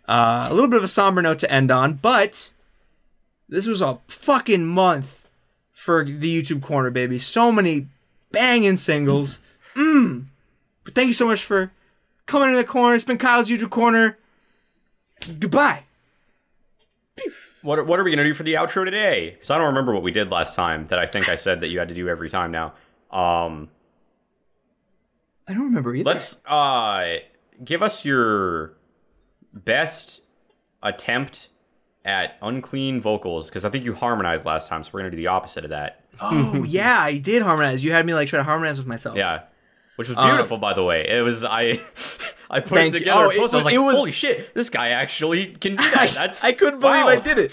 Uh, a little bit of a somber note to end on, but this was a fucking month for the YouTube corner, baby. So many banging singles. Mmm. But thank you so much for coming in the corner. It's been Kyle's YouTube corner. Goodbye. What are, what are we going to do for the outro today? Because I don't remember what we did last time that I think I said that you had to do every time now. Um, I don't remember either. let's uh, give us your best attempt at unclean vocals because I think you harmonized last time, so we're to do the opposite of that. *laughs* Oh yeah, I did harmonize. You had me like try to harmonize with myself. Yeah. Which was beautiful, by the way. It was I, *laughs* I put it together. Oh, it post, I was was- like, it was- "Holy shit! This guy actually can do that." *laughs* That's I couldn't believe wow. I did it.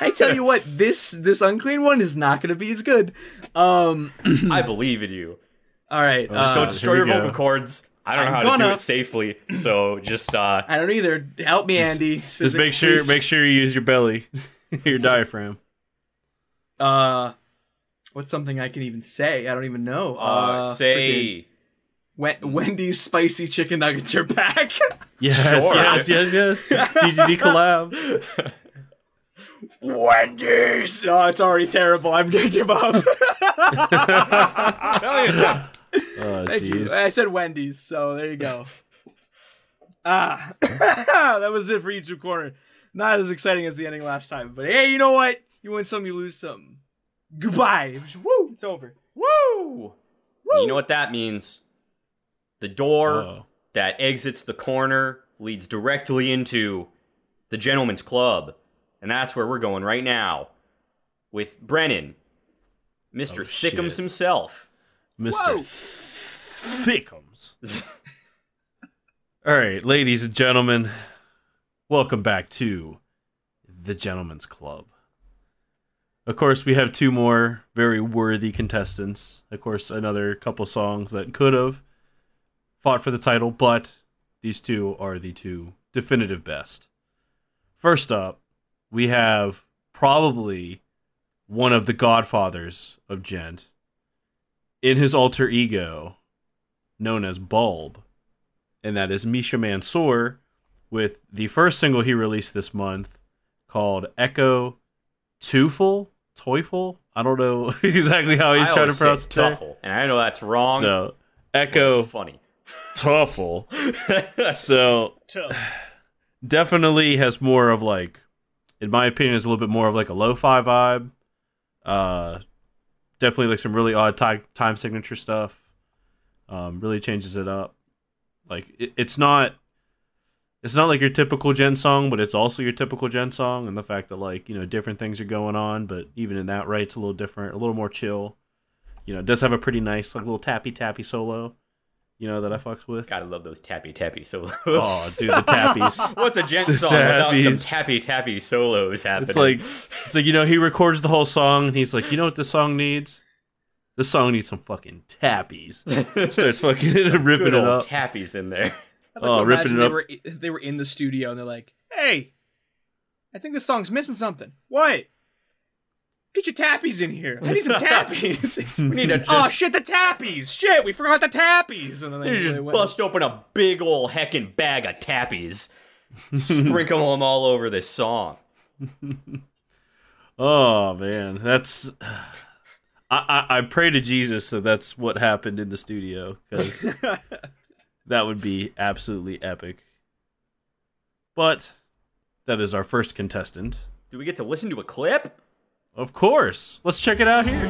I tell you what, this this unclean one is not going to be as good. Um. I believe in you. All right. Just uh, don't destroy your we vocal cords. I don't know I'm how to do it safely, so just uh, *laughs* I don't either. Help me, Andy. Just make sure make sure you use your belly, *laughs* your diaphragm. Uh, what's something I can even say? I don't even know. uh, freaking- say Wen- Wendy's spicy chicken nuggets are back. *laughs* Yes, Sure. yes, yes, yes. DGD collab. Wendy's. Oh, it's already terrible. I'm gonna give up. Valiant attempt. Oh, Thank you. I said Wendy's, so there you go. *laughs* Ah, *laughs* that was it for YouTube Corner. Not as exciting as the ending last time, but hey, you know what? You win some, you lose some. Goodbye. Woo! It's over. Woo! Woo! You know what that means? The door Oh. that exits the corner leads directly into the gentleman's club, and that's where we're going right now with Brennan, Mister Oh, Thickums himself. Mr. Thickums. All right, ladies and gentlemen, welcome back to the Gentleman's Club. Of course, we have two more very worthy contestants. Of course, another couple songs that could have fought for the title, but these two are the two definitive best. First up, we have probably one of the godfathers of djent in his alter ego known as Bulb, and that is Misha Mansour with the first single he released this month called Echo Teufel. Teufel? I don't know *laughs* exactly how he's I trying to always say pronounce it. there. Tuffle, and I know that's wrong. So Echo it's funny. Teufel. *laughs* So definitely has more of like in my opinion is a little bit more of like a lo-fi vibe uh definitely like some really odd time time signature stuff um really changes it up like it, it's not it's not like your typical djent song but it's also your typical djent song and the fact that like you know different things are going on but even in that right it's a little different a little more chill you know it does have a pretty nice like little tappy tappy solo you know that i fucks with Gotta love those tappy tappy solos. oh dude the tappies *laughs* What's a The song without some tappy tappy solos happening? It's like it's like you know he records the whole song and he's like, you know what this song needs? This song needs some fucking tappies. *laughs* Starts fucking *laughs* ripping good it old up. tappies in there. I'd like Oh, ripping imagine it they up. were they were in the studio and they're like, "Hey, I think this song's missing something. What? Get your tappies in here. I need some *laughs* tappies. We need to oh, just, oh shit, the tappies! Shit, we forgot the tappies. And then we need they just went- bust open a big old heckin' bag of tappies, sprinkle them all over this song. Oh man, that's. I, I I pray to Jesus that that's what happened in the studio because *laughs* that would be absolutely epic. But that is our first contestant. Do we get to listen to a clip? Of course, let's check it out here.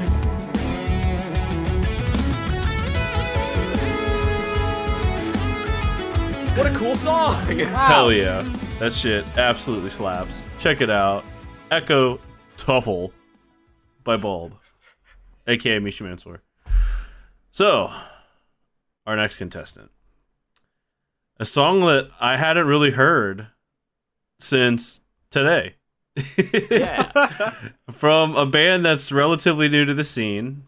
What a cool song! *laughs* Hell yeah. That shit absolutely slaps. Check it out. Echo Tuffle by Bulb, aka Misha Mansour. So, our next contestant. A song that I hadn't really heard since today. Yeah. *laughs* From a band that's relatively new to the scene.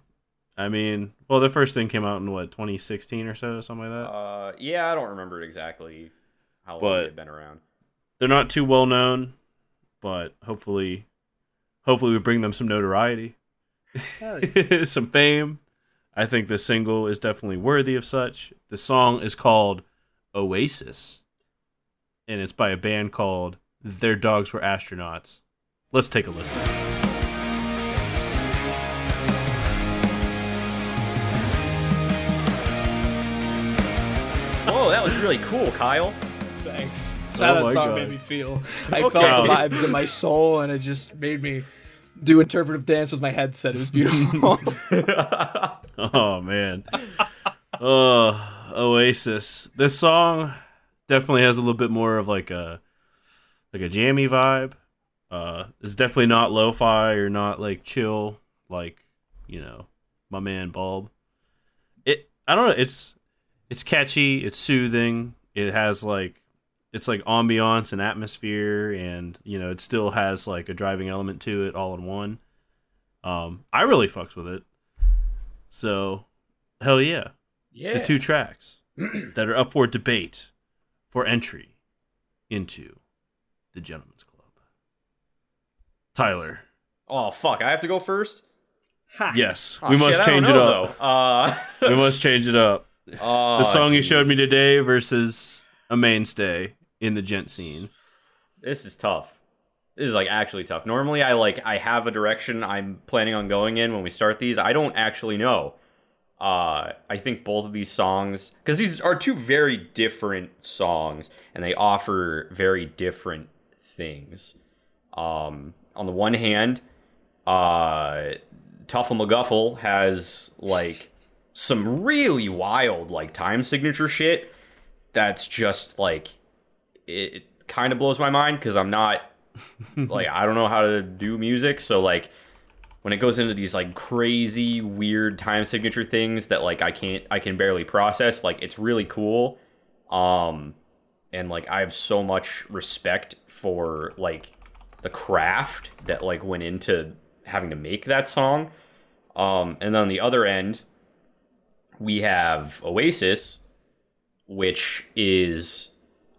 I mean, well, the first thing came out in what, 2016 or so, something like that? Uh, yeah, I don't remember exactly how long they've been around. they're not too well known, but hopefully, hopefully we bring them some notoriety, *laughs* some fame. I think the single is definitely worthy of such. The song is called Oasis, and it's by a band called Their Dogs Were Astronauts. Let's take a listen. Whoa, that was really cool, Kyle. Thanks. That's Oh how my that song God. made me feel. I Okay. felt the vibes in my soul, and it just made me do interpretive dance with my headset. It was beautiful. *laughs* Oh man. Oh, Oasis. This song definitely has a little bit more of like a like a jammy vibe. Uh it's definitely not lo-fi or not like chill like, you know, my man Bulb. It I don't know, it's it's catchy, it's soothing. It has like it's like ambiance and atmosphere and you know, it still has like a driving element to it all in one. Um I really fucks with it. So, hell yeah. yeah. The two tracks *clears throat* that are up for debate for entry into the Gentleman's Club. Tyler. Oh fuck, I have to go first. Ha. Yes, Oh, we must don't change it up. Uh, *laughs* we must change it up. *laughs* oh, The song you showed me today versus a mainstay in the djent scene. This is tough. This is like actually tough. Normally, I like I have a direction I'm planning on going in when we start these. I don't actually know. Uh, I think both of these songs, because these are two very different songs, and they offer very different things. Um, on the one hand, uh, Tuffle McGuffle has like some really wild like time signature shit that's just like it, it kind of blows my mind because I'm not *laughs* like I don't know how to do music, so like when it goes into these like crazy weird time signature things that like I can't I can barely process, like it's really cool. Um and like I have so much respect for like the craft that like went into having to make that song. Um and then on the other end we have Oasis which is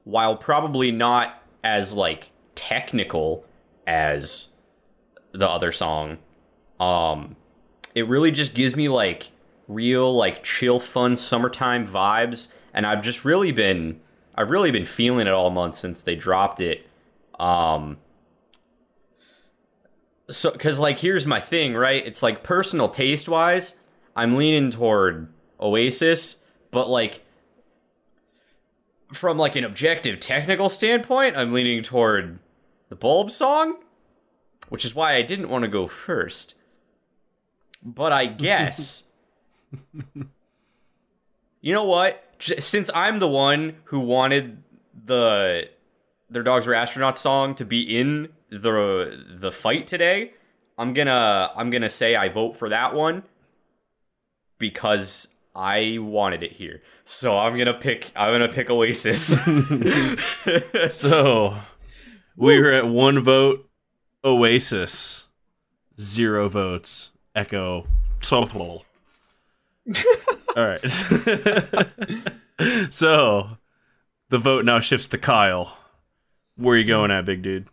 while probably not as like technical as the other song. Um, it really just gives me like real like chill, fun summertime vibes, and I've just really been I've really been feeling it all month since they dropped it. Um, so because like here's my thing, right? It's like personal taste wise, I'm leaning toward Oasis, but like from like an objective technical standpoint, I'm leaning toward the Bulb song, which is why I didn't want to go first. But I guess *laughs* you know what? Since I'm the one who wanted the their dogs were astronauts song to be in the the fight today, I'm gonna I'm gonna say I vote for that one because I wanted it here. So I'm gonna pick I'm gonna pick Oasis. *laughs* *laughs* So we're at one vote. Oasis, zero votes. Echo. Softball. *laughs* All right. so the vote now shifts to Kyle. Where are you going at, big dude?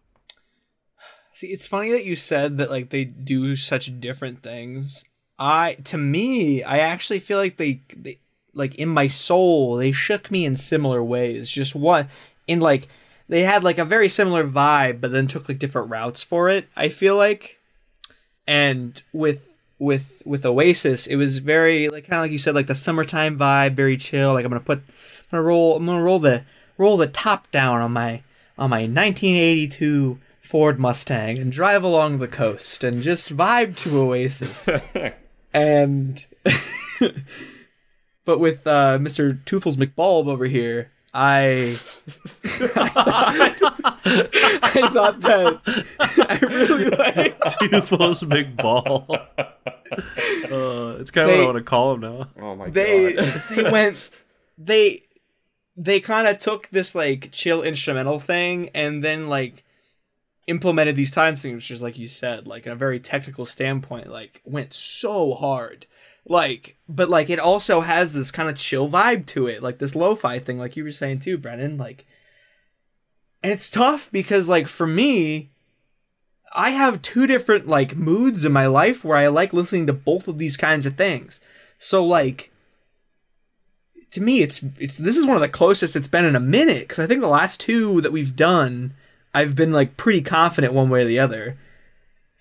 See, it's funny that you said that like they do such different things. I to me, I actually feel like they they like in my soul, they shook me in similar ways. Just one in like they had like a very similar vibe, but then took like different routes for it. I feel like, and with with with Oasis, it was very like kind of like you said, like the summertime vibe, very chill. Like I'm gonna put, I'm gonna roll, I'm gonna roll the roll the top down on my on my 1982 Ford Mustang and drive along the coast and just vibe to Oasis. *laughs* and *laughs* but with uh, Mr. Toofles McBulb over here, I *laughs* *laughs* I thought that I really like Tufos big ball. Uh, it's kind of what I want to call him now. oh my they god. they went they they kind of took this like chill instrumental thing and then like implemented these time signatures like you said like in a very technical standpoint like went so hard. Like but like it also has this kind of chill vibe to it like this lo-fi thing like you were saying too brennan like and it's tough because like for me i have two different like moods in my life where i like listening to both of these kinds of things. So like to me it's it's this is one of the closest it's been in a minute because i think the last two that we've done i've been like pretty confident one way or the other.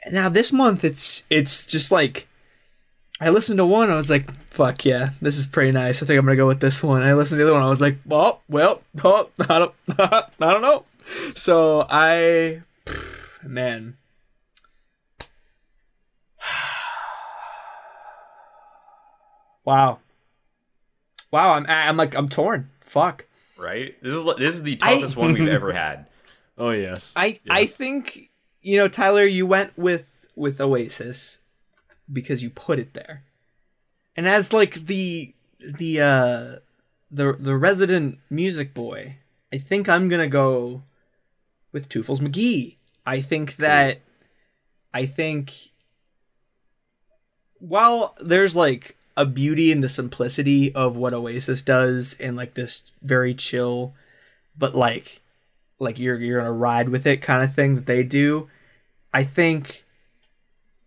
And now this month it's it's just like i listened to one i was like fuck yeah this is pretty nice. I think i'm gonna go with this one. I listened to the other one i was like well well, well *laughs* i don't *laughs* i don't know. So i *sighs* man. *sighs* Wow. Wow i'm i'm like i'm torn. Fuck. Right? This is this is the I- toughest one we've ever had. Oh yes. I I think you know Tyler, you went with with Oasis because you put it there, and as like the the uh the the resident music boy, I think I'm gonna go with Tufels McGee. I think that I think while there's like a beauty in the simplicity of what Oasis does and like this very chill, but like like you're you're gonna ride with it kind of thing that they do. I think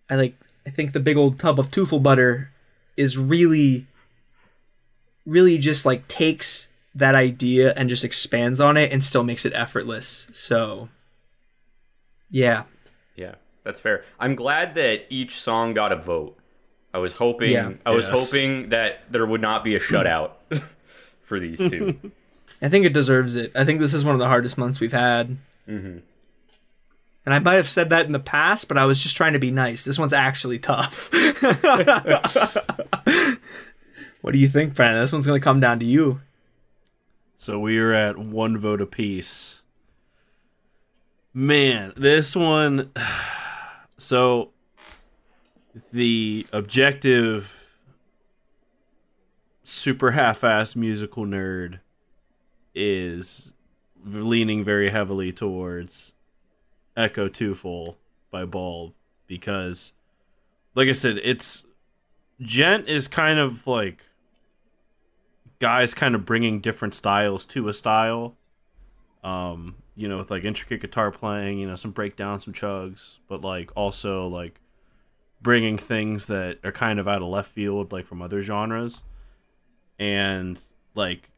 I like I think the big old tub of Tufel butter is really really just like takes that idea and just expands on it and still makes it effortless. So yeah. Yeah, that's fair. I'm glad that each song got a vote. I was hoping Yeah. I was hoping that there would not be a shutout *laughs* for these two. *laughs* I think it deserves it. I think this is one of the hardest months we've had. hmm And I might have said that in the past, but I was just trying to be nice. This one's actually tough. *laughs* what do you think, Brandon? This one's going to come down to you. So we are at one vote apiece. Man, this one. *sighs* So the objective, super half-assed musical nerd is leaning very heavily towards Echo Twofold by Bulb because, like I said, it's djent is kind of like guys kind of bringing different styles to a style. Um, you know, with like intricate guitar playing, you know, some breakdowns, some chugs, but like also like bringing things that are kind of out of left field, like from other genres, and like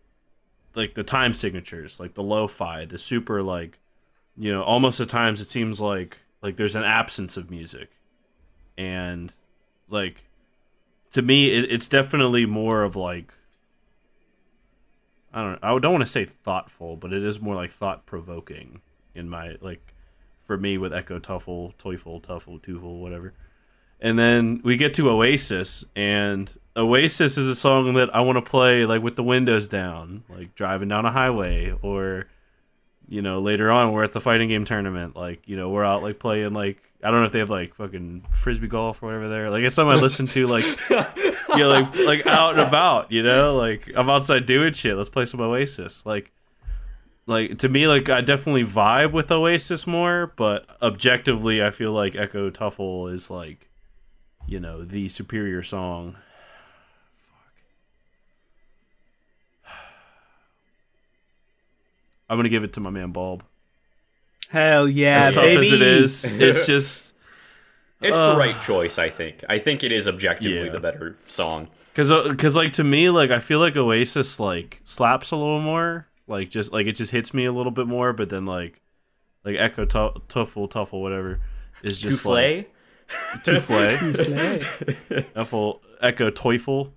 like the time signatures, like the lo-fi, the super like, you know, almost at times it seems like like there's an absence of music, and like to me, it, it's definitely more of like I don't I don't want to say thoughtful, but it is more like thought provoking in my like for me with Echo Tuffle, Teufel, Tuffle, Tuffle, whatever. And then we get to Oasis, and Oasis is a song that I want to play like with the windows down, like driving down a highway, or you know later on we're at the fighting game tournament, like you know we're out like playing like I don't know if they have like fucking frisbee golf or whatever there. Like it's something I listen to like *laughs* you know, like like out and about, you know, like I'm outside doing shit. Let's play some Oasis. Like like to me, like I definitely vibe with Oasis more, but objectively, I feel like Echo Tuffle is like, you know, the superior song. I'm gonna give it to my man Bulb. Hell yeah, as tough baby. as it is, it's *laughs* just It's Uh, the right choice, I think. I think it is objectively Yeah. the better song. Cause, uh, cause, like to me, like I feel like Oasis like slaps a little more, like just like it just hits me a little bit more. But then like, like Echo Tu- Tuffle Tuffle whatever is just like *laughs* Souffle? Tuffle Tuffle Echo Teufel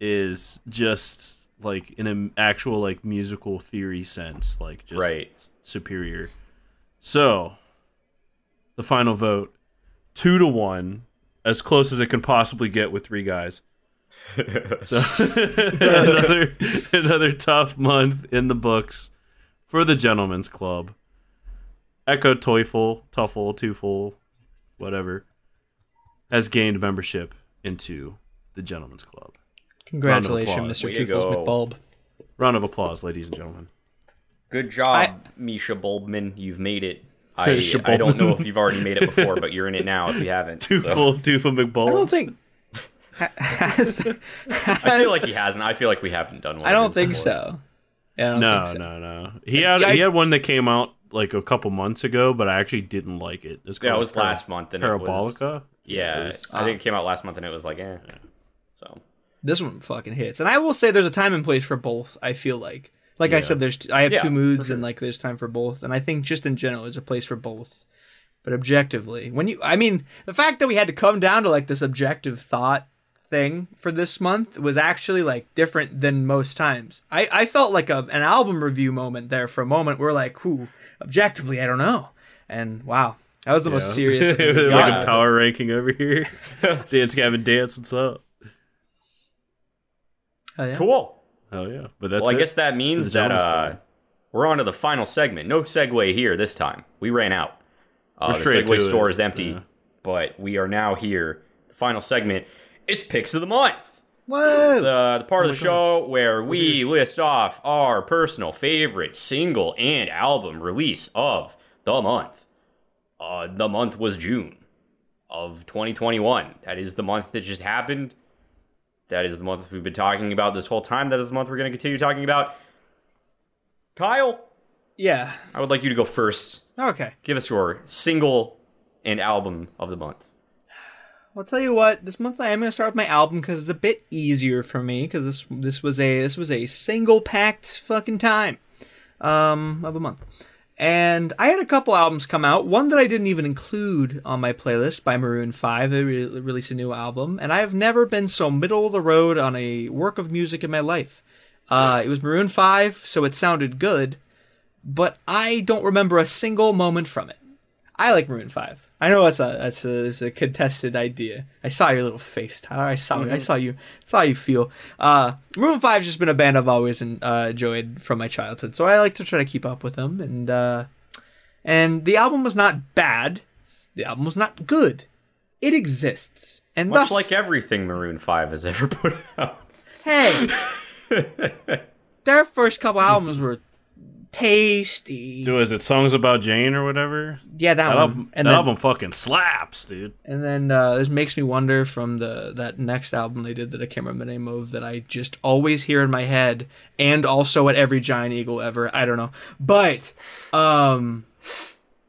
is just like in an actual like musical theory sense, like just right. superior. So, the final vote, two to one, as close as it can possibly get with three guys. *laughs* So *laughs* another another tough month in the books for the Gentlemen's Club. Echo Teufel, Tuffle, Tufel, whatever, has gained membership into the Gentlemen's Club. Congratulations, Round of applause. Mr. Way to McBulb. Round of applause, ladies and gentlemen. Good job, I- Misha Bulbman. You've made it. *laughs* I, I don't know if you've already made it before, but you're in it now if you haven't. so. Tufel, Tufel McBulb. I don't think. ha- Has, I feel like he hasn't. I feel like we haven't done one. I don't think before. so. Yeah, don't no, think so. no, no. He had Yeah, I- he had one that came out like a couple months ago, but I actually didn't like it. It's Yeah, it was last month, and it was Parabolica. Yeah, it was- I think it came out last month, and it was like, eh. So This one fucking hits, and I will say there's a time and place for both. I feel like, like I said, there's I have Yeah, two moods, sure. and like there's time for both. And I think just in general, there's a place for both. But objectively, when you, I mean, the fact that we had to come down to like this objective thought thing for this month was actually like different than most times. I I felt like a an album review moment there for a moment. We're like, who objectively, I don't know. And wow, that was the most serious. *laughs* like a power ranking over here. *laughs* dance Gavin dance, what's up? Hell yeah. cool. Oh yeah, but that's well, I it. guess that means that Gentleman's uh, Club. we're on to the final segment. No segue here this time. We ran out. Uh, We're the straight segue to store it, is empty, yeah. but we are now here. The final segment. It's picks of the month. Whoa. the, the part Oh of the show where we list off our personal favorite single and album release of the month. Uh, the month was June of 2021. That is the month that just happened. That is the month we've been talking about this whole time. That is the month we're going to continue talking about. Kyle, yeah. I would like you to go first. Okay. Give us your single and album of the month. I'll tell you what. This month I am gonna start with my album because it's a bit easier for me because this this was a this was a single packed fucking time, um, of a month, and I had a couple albums come out. One that I didn't even include on my playlist by Maroon Five. They re- released a new album, and I have never been so middle of the road on a work of music in my life. Uh, it was Maroon Five, so it sounded good, but I don't remember a single moment from it. I like Maroon Five. I know that's a that's a, that's a contested idea. I saw your little face, Tyler. I saw I saw you saw you feel. Uh, Maroon Five's just been a band I've always uh, enjoyed from my childhood, so I like to try to keep up with them. And uh, and the album was not bad. The album was not good. It exists, and Much thus, like everything Maroon 5 has ever put out. hey, *laughs* their first couple albums were tasty. So is it songs about Jane or whatever? Yeah, that, That, one. album, and that then, album fucking slaps, dude. and then uh, this makes me wonder from the that next album they did that I can't remember the name of that I just always hear in my head, and also at every Giant Eagle ever. I don't know, but um,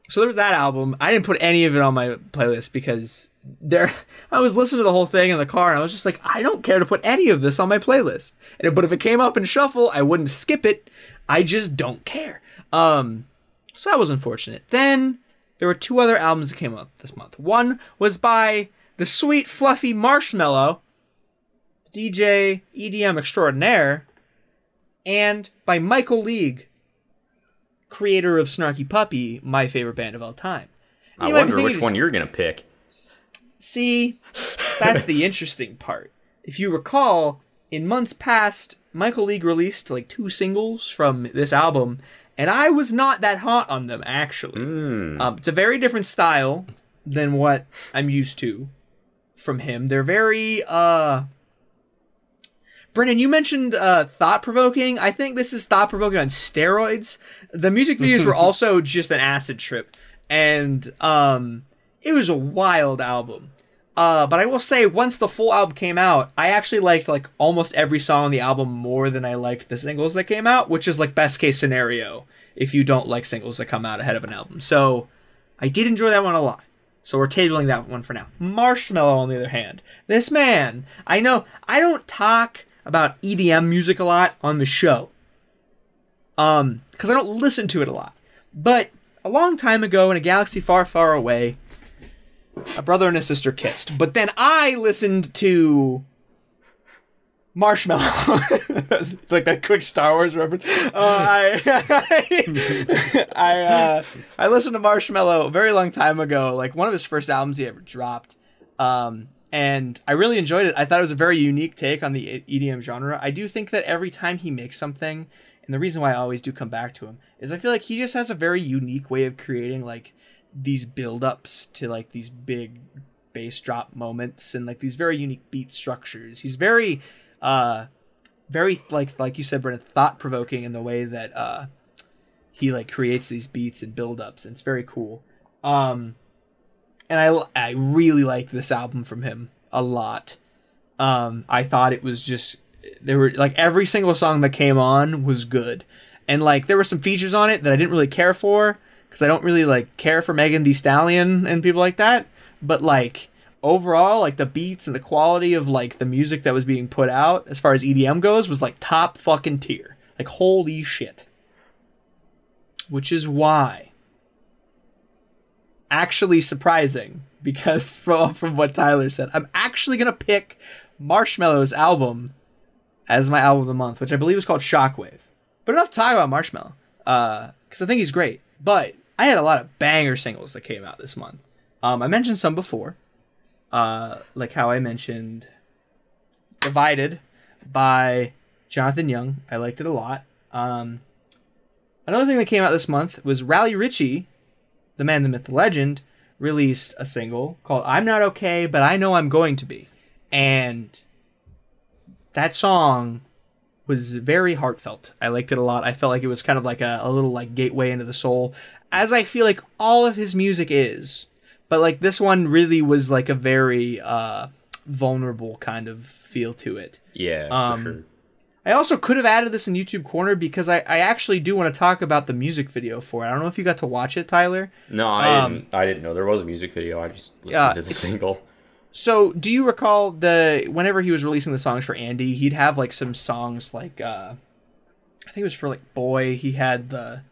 so there was that album. I didn't put any of it on my playlist because there *laughs* I was listening to the whole thing in the car and I was just like, I don't care to put any of this on my playlist. And but if it came up in shuffle, I wouldn't skip it. I just don't care. Um, so that was unfortunate. Then there were two other albums that came up this month. One was by the sweet fluffy Marshmello, DJ EDM extraordinaire, and by Michael League, creator of Snarky Puppy, my favorite band of all time. I You might wonder which one you're gonna pick. See, that's the interesting part. If you recall, in months past, Michael League released like two singles from this album, and I was not that hot on them actually. Hmm. Um, it's a very different style than what I'm used to from him. They're very uh Brennan, you mentioned uh, thought provoking. I think this is thought provoking on steroids. The music videos were *laughs* also just an acid trip, and um, it was a wild album. Uh, but I will say, once the full album came out, I actually liked like almost every song on the album more than I liked the singles that came out, which is like best case scenario if you don't like singles that come out ahead of an album. So I did enjoy that one a lot. So we're tabling that one for now. Marshmello, on the other hand, this man, I know I don't talk about EDM music a lot on the show, um, because I don't listen to it a lot. But a long time ago, in a galaxy far, far away, a brother and a sister kissed. But then I listened to Marshmello. *laughs* Like that quick Star Wars reference. Uh, I *laughs* I uh, I listened to Marshmello a very long time ago, like one of his first albums he ever dropped. Um, and I really enjoyed it. I thought it was a very unique take on the EDM genre. I do think that every time he makes something, and the reason why I always do come back to him is I feel like he just has a very unique way of creating like these build-ups to like these big bass drop moments and like these very unique beat structures. He's very uh very like like you said Brennan thought provoking in the way that uh he like creates these beats and build-ups and it's very cool. Um and I I really like this album from him a lot. Um I thought it was just there were like every single song that came on was good. And like there were some features on it that I didn't really care for because I don't really like care for Megan Thee Stallion and people like that. But like overall, like the beats and the quality of like the music that was being put out as far as EDM goes was like top fucking tier. Like holy shit. Which is why actually surprising because *laughs* from from what Tyler said, I'm actually gonna pick Marshmello's album as my album of the month, which I believe is called Shockwave. But enough talk about Marshmello, Uh, because I think he's great. But I had a lot of banger singles that came out this month. Um, I mentioned some before, uh, like how I mentioned "Divided" by Jonathan Young. I liked it a lot. Um, another thing that came out this month was Raleigh Ritchie, the man, the myth, the legend, released a single called "I'm Not Okay, But I Know I'm Going to Be," and that song was very heartfelt. I liked it a lot. I felt like it was kind of like a, a little like gateway into the soul, as I feel like all of his music is. But like this one really was like a very uh vulnerable kind of feel to it. Yeah, Um, for sure. I also could have added this in YouTube Corner because I, I actually do want to talk about the music video for it. I don't know if you got to watch it, Tyler. No, I um, didn't. I didn't know there was a music video. I just listened Yeah, to the single. So, do you recall the whenever he was releasing the songs for Andy, he'd have like some songs like uh I think it was for like Boy, he had the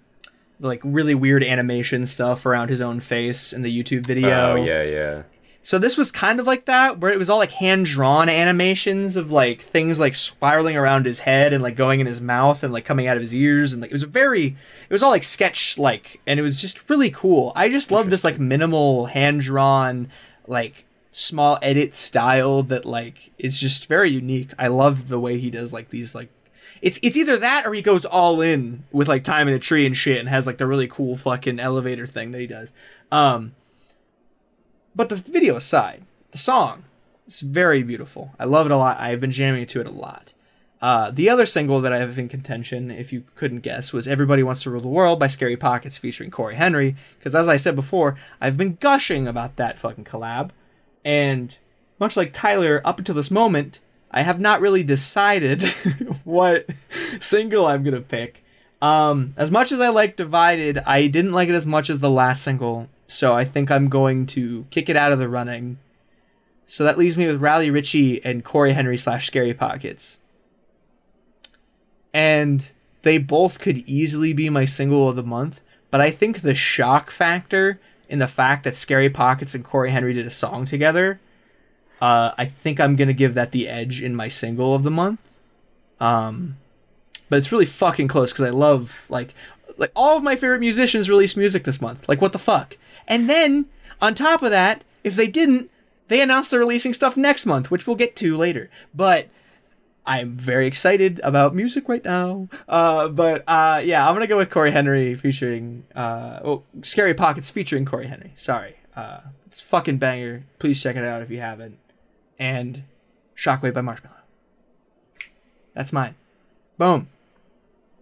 like really weird animation stuff around his own face in the YouTube video. Oh yeah, yeah. So this was kind of like that, where it was all like hand drawn animations of like things like spiraling around his head and like going in his mouth and like coming out of his ears and like it was a very it was all like sketch like and it was just really cool. I just love this like minimal hand drawn like small edit style that like is just very unique. I love the way he does like these like it's it's either that or he goes all in with like time in a tree and shit and has like the really cool fucking elevator thing that he does. Um but the video aside, the song is very beautiful. I love it a lot. I've been jamming to it a lot. Uh, the other single that I have in contention, if you couldn't guess, was "Everybody Wants to Rule the World" by Scary Pockets featuring Cory Henry. Because as I said before, I've been gushing about that fucking collab, and much like Tyler, up until this moment, I have not really decided *laughs* what single I'm gonna pick. Um, as much as I like Divided, I didn't like it as much as the last single, so I think I'm going to kick it out of the running. So that leaves me with Raleigh Ritchie and Cory Henry slash Scary Pockets. And they both could easily be my single of the month, but I think the shock factor in the fact that Scary Pockets and Cory Henry did a song together, uh, I think I'm gonna give that the edge in my single of the month. Um, but it's really fucking close because I love like like all of my favorite musicians released music this month. Like what the fuck? And then on top of that, if they didn't, they announced they're releasing stuff next month, which we'll get to later. But I'm very excited about music right now. Uh, but uh, yeah, I'm gonna go with Cory Henry featuring uh, well, Scary Pockets featuring Cory Henry. Sorry, uh, it's fucking banger. Please check it out if you haven't. And Shockwave by Marshmello. That's mine. Boom.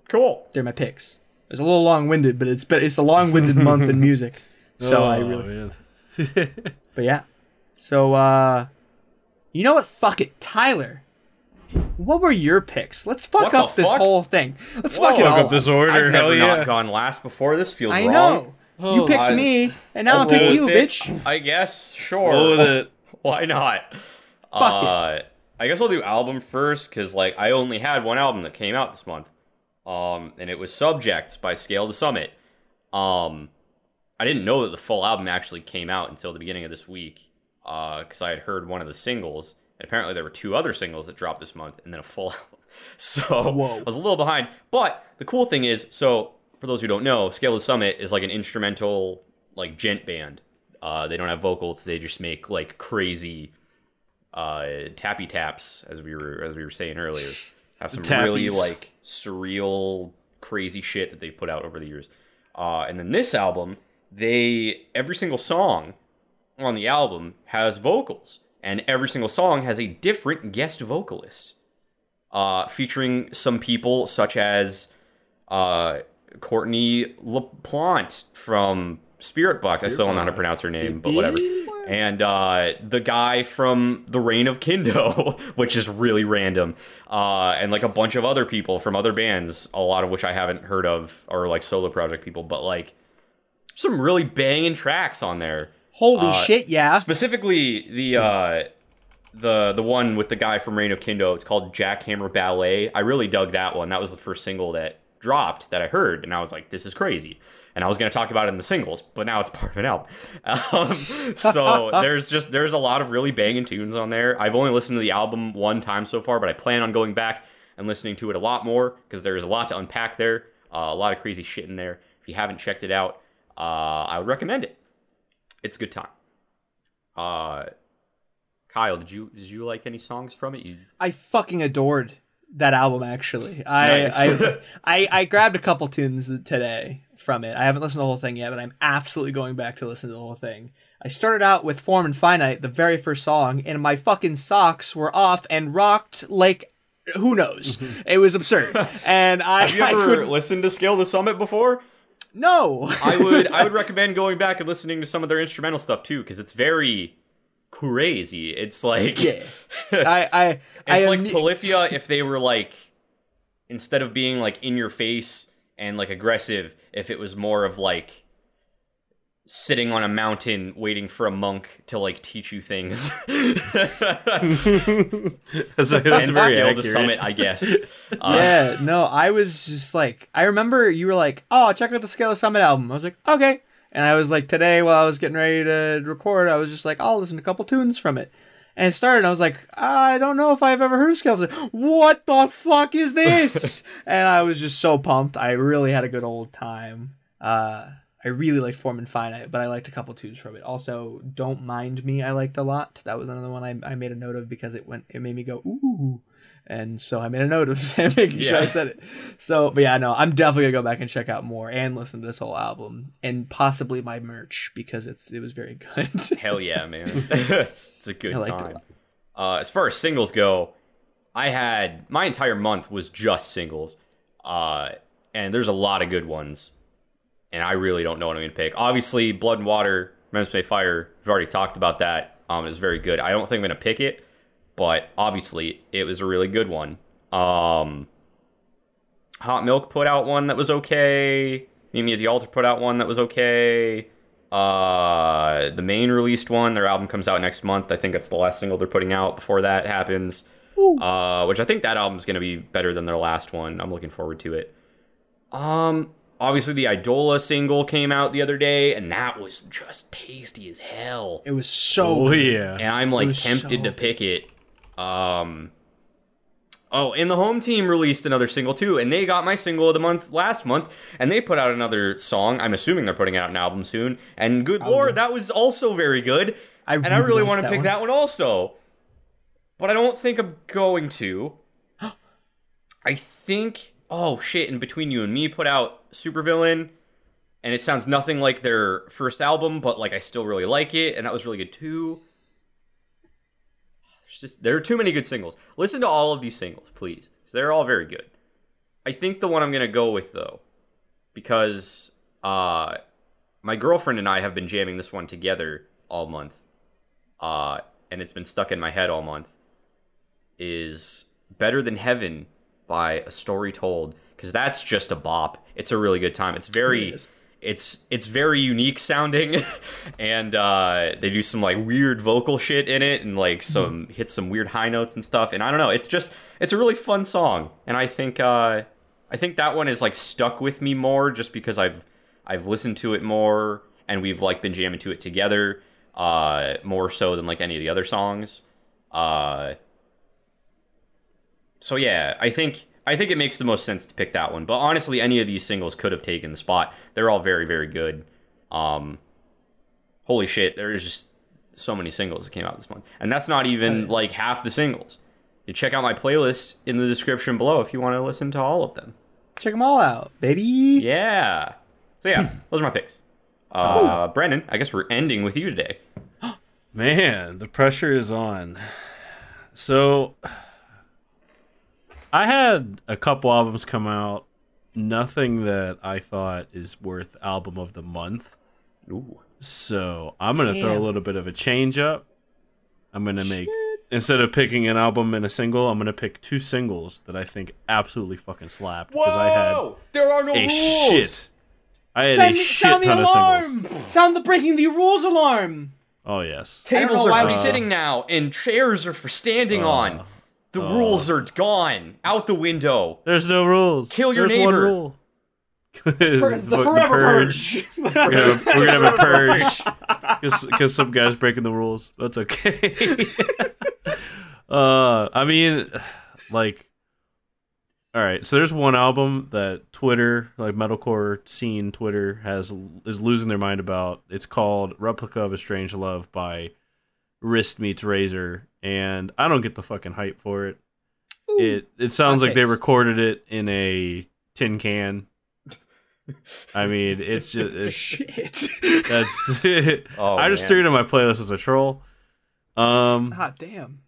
Cool. They're my picks. It's a little long-winded, but it's but it's a long-winded month in music. *laughs* So I Oh, really, man. *laughs* but yeah. So uh, you know what? Fuck it, Tyler. What were your picks? Let's fuck What up this fuck? whole thing. Let's Whoa. fuck it Fuck all up this up. order. I've never yeah. not gone last before. This feels I wrong. know. you Oh, picked I- me, and now I'll I'll pick you, it. bitch. I guess. Sure. Roll with it. *laughs* Why not? Fuck it. uh, I guess I'll do album first because like I only had one album that came out this month, um, and it was Subjects by Scale the Summit. Um, I didn't know that the full album actually came out until the beginning of this week, because I had heard one of the singles. And apparently, there were two other singles that dropped this month, and then a full *laughs* album. So Whoa. I was a little behind. But the cool thing is, so for those who don't know, Scale the Summit is like an instrumental, like djent band. Uh, they don't have vocals; they just make like crazy uh, tappy taps, as we were as we were saying earlier. *laughs* Have some really like surreal, crazy shit that they've put out over the years. Uh, and then this album, they every single song on the album has vocals, and every single song has a different guest vocalist, uh, featuring some people such as uh, Courtney LaPlante from Spiritbox. I still don't know how to pronounce her name, but whatever. And uh, the guy from The Reign of Kindo, *laughs* which is really random, uh, and like a bunch of other people from other bands, a lot of which I haven't heard of, or like solo project people, but like some really banging tracks on there. Holy Uh, shit, yeah. Specifically, the uh, the the one with the guy from Reign of Kindo. It's called Jackhammer Ballet. I really dug that one. That was the first single that dropped that I heard, and I was like, "This is crazy." And I was going to talk about it in the singles, but now it's *laughs* part of an album. Um, so there's just there's a lot of really banging tunes on there. I've only listened to the album one time so far, but I plan on going back and listening to it a lot more because there's a lot to unpack there. Uh, a lot of crazy shit in there. If you haven't checked it out, uh, I would recommend it. It's a good time. Uh, Kyle, did you did you like any songs from it? You I fucking adored that album. Actually, I Nice. I, I I grabbed a couple tunes today from it. I haven't listened to the whole thing yet, but I'm absolutely going back to listen to the whole thing. I started out with Form and Finite, the very first song, and my fucking socks were off and rocked like who knows. *laughs* it was absurd, and I, have you I ever listened to Scale the Summit before? no. I would I would *laughs* recommend going back and listening to some of their instrumental stuff too because it's very crazy. It's like yeah, *laughs* I I it's I like am- Polyphia if they were like instead of being like in your face and like aggressive, if it was more of like sitting on a mountain waiting for a monk to like teach you things. *laughs* *laughs* that's, that's and very scale accurate. the summit, I guess. *laughs* Uh, yeah, no, I was just like, I remember you were like, oh, check out the Scale the Summit album. I was like, okay. And I was like, today while I was getting ready to record, I was just like, I'll listen to a couple tunes from it. And it started, I was like, I don't know if I've ever heard of Summit. What the fuck is this? *laughs* and I was just so pumped. I really had a good old time. Uh, I really liked Form and Finite, but I liked a couple tunes from it. Also, Don't Mind Me, I liked a lot. That was another one I, I made a note of because it went, it made me go, ooh and so I made a note of *laughs* making sure I said it. So, but yeah, no, I'm definitely gonna go back and check out more and listen to this whole album and possibly my merch because it's it was very *laughs* good. Hell yeah, man. *laughs* it's a good I liked it a time. Uh, as far as singles go, I had my entire month was just singles, uh, and there's a lot of good ones, and I really don't know what I'm gonna pick. Obviously, Blood and Water, Memphis May Fire. We've already talked about that. Um, it's very good. I don't think I'm gonna pick it, but obviously it was a really good one. Um, Hot Milk put out one that was okay. Mimi at the Altar put out one that was okay. Uh, the Maine released one. Their album comes out next month. I think that's the last single they're putting out before that happens. Uh, which I think that album's gonna be better than their last one. I'm looking forward to it. Um, obviously the Idola single came out the other day, and that was just tasty as hell. It was so. Oh good. yeah. And I'm like tempted so to pick it. Um. Oh, and the home team released another single too, and they got my single of the month last month, and they put out another song. I'm assuming they're putting out an album soon. And good lord, that was also very good. I and I really want to pick one. that one also. But I don't think I'm going to. *gasps* I think oh shit, and between you and me put out Supervillain and it sounds nothing like their first album, but like I still really like it, and that was really good too. Just there are too many good singles. Listen to all of these singles, please. They're all very good. I think the one I'm gonna go with though, because uh my girlfriend and I have been jamming this one together all month. Uh and it's been stuck in my head all month. Is Better Than Heaven by A Story Told. Because that's just a bop. It's a really good time. It's very It. It's it's very unique sounding *laughs* and uh they do some like weird vocal shit in it and like some hits some weird high notes and stuff and i don't know it's just it's a really fun song and i think uh i think that one is like stuck with me more just because i've i've listened to it more and we've like been jamming to it together uh more so than like any of the other songs uh so yeah, I think I think it makes the most sense to pick that one. But honestly, any of these singles could have taken the spot. They're all very very good. Um, holy shit, there's just so many singles that came out this month, and that's not even Oh, like half the singles. You check out my playlist in the description below if you want to listen to all of them. Check them all out, baby. Yeah. So yeah, those are my picks. Uh, Oh. Brendan, I guess we're ending with you today. *gasps* Man, the pressure is on. So I had a couple albums come out, nothing that I thought is worth album of the month. Ooh. So I'm gonna throw a little bit of a change up. I'm gonna make instead of picking an album and a single, I'm gonna pick two singles that I think absolutely fucking slap because I had there are no a shit. I had Sound, a shit sound the ton of singles. alarm! Sound the breaking the rules alarm! Oh yes. I don't Tables know are why for we- sitting now, and chairs are for standing Uh, on. The rules are gone, out the window. There's no rules. Kill your There's one neighbor. rule. Per- *laughs* the forever purge. We're gonna, we're gonna have a purge *laughs* because some guy's breaking the rules. That's okay. *laughs* uh, I mean, like, all right. So there's one album that Twitter, like metalcore scene, Twitter has is losing their mind about. It's called "Replica of a Strange Love" by Wrist Meets Razor, and I don't get the fucking hype for it. It it sounds Hot like they recorded it in a tin can. I *laughs* mean, it's just it's, *laughs* Shit. that's *laughs* Oh, I just man. threw it in my playlist as a troll. Um, Hot damn.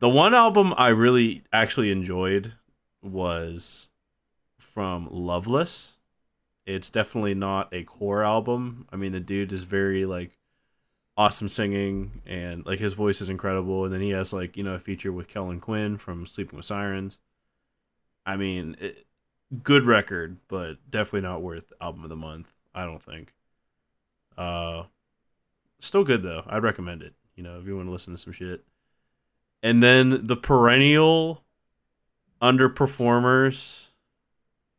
the one album I really actually enjoyed was from Loveless. It's definitely not a core album. I mean, the dude is very like awesome singing and like his voice is incredible. And then he has like you know a feature with Kellin Quinn from Sleeping with Sirens. I mean, it, good record, but definitely not worth album of the month. I don't think. Uh, still good though. I'd recommend it. You know, if you want to listen to some shit. And then the perennial underperformers,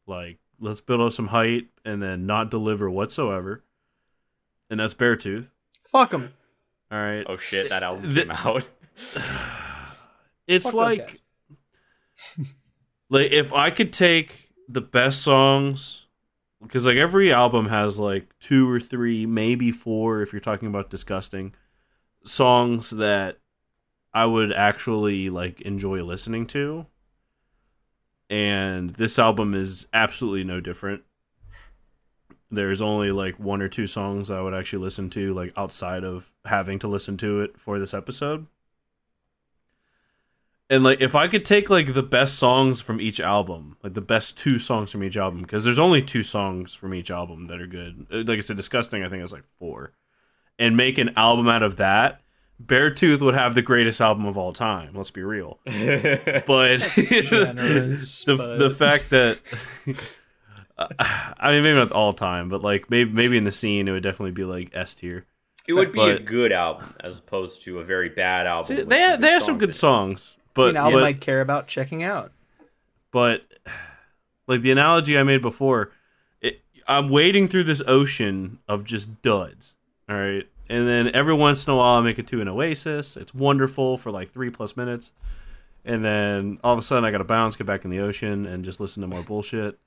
like let's build up some height and then not deliver whatsoever. And that's Beartooth. Fuck them. All right. Oh shit, that album The- came out. *sighs* It's Fuck like *laughs* like if I could take the best songs because like every album has like two or three, maybe four if you're talking about disgusting songs that I would actually like enjoy listening to. And this album is absolutely no different. There's only like one or two songs I would actually listen to like outside of having to listen to it for this episode. and like if I could take like the best songs from each album, like the best two songs from each album, because there's only two songs from each album that are good. Uh, Like I said, disgusting. I think is like four, and make an album out of that. Beartooth would have the greatest album of all time. Let's be real. *laughs* But *laughs* generous, the but- the fact that *laughs* I mean maybe not all time, but like maybe maybe in the scene it would definitely be like S tier. It would be a good album as opposed to a very bad album. See, they have, they have some good songs, but an album but, I'd care about checking out. but like the analogy I made before, it, I'm wading through this ocean of just duds. All right, and then every once in a while I make it to an oasis. It's wonderful for like three plus minutes, and then all of a sudden I got to bounce, get back in the ocean, and just listen to more bullshit.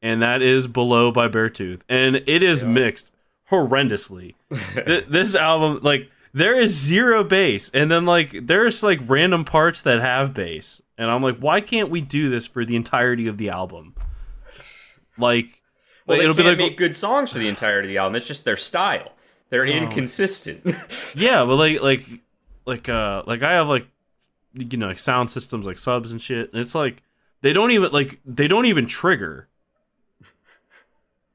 And that is Below by Beartooth, and it is mixed horrendously. *laughs* Th- this album, like, there is zero bass, and then like there's like random parts that have bass, and I'm like, why can't we do this for the entirety of the album? Like, Well, they it'll be like make good songs for the entirety of the album. It's just their style. They're inconsistent. *laughs* yeah, but like like like uh like I have like you know like sound systems like subs and shit, and it's like they don't even like they don't even trigger.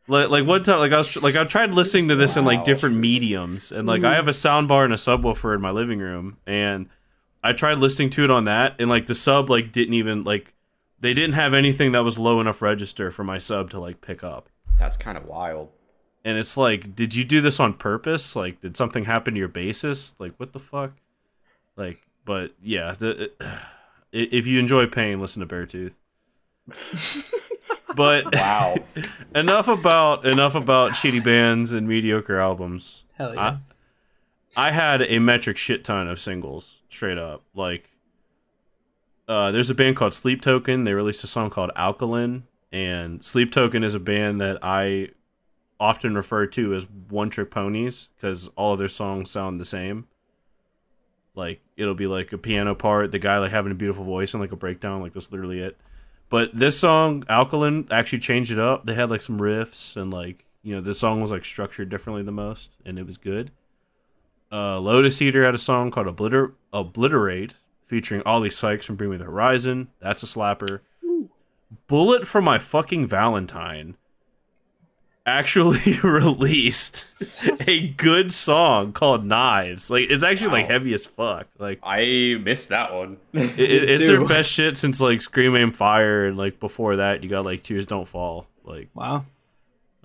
Like like one time like I was like I tried listening to this in like different mediums, and like I hmm. have a sound bar and a subwoofer in my living room, and I tried listening to it on that, and like the sub like didn't even like they didn't have anything that was low enough register for my sub to like pick up. That's kind of wild. And it's like, did you do this on purpose? Like, did something happen to your bassist? Like, what the fuck? Like, but yeah, the, i- *sighs* if you enjoy pain, listen to Beartooth. *laughs* but *laughs* Wow. *laughs* enough about enough about shitty bands and mediocre albums. Hell yeah. I, I had a metric shit ton of singles, straight up. Like, uh, there's a band called Sleep Token. They released a song called Alkaline, and Sleep Token is a band that I often refer to as one trick ponies because all of their songs sound the same. Like it'll be like a piano part, the guy like having a beautiful voice and like a breakdown, like that's literally it. But this song, Alkaline, actually changed it up. They had like some riffs and like you know the song was like structured differently than most, and it was good. Uh, Lotus Eater had a song called Obliter- Obliterate, featuring Oli Sykes from Bring Me the Horizon. That's a slapper. Bullet for My Fucking Valentine actually *laughs* released a good song called Knives. Like it's actually like heavy as fuck. Like I missed that one. *laughs* it, it- *laughs* it's their best shit since like Scream Aim Fire and like before that you got like Tears Don't Fall. Like Wow.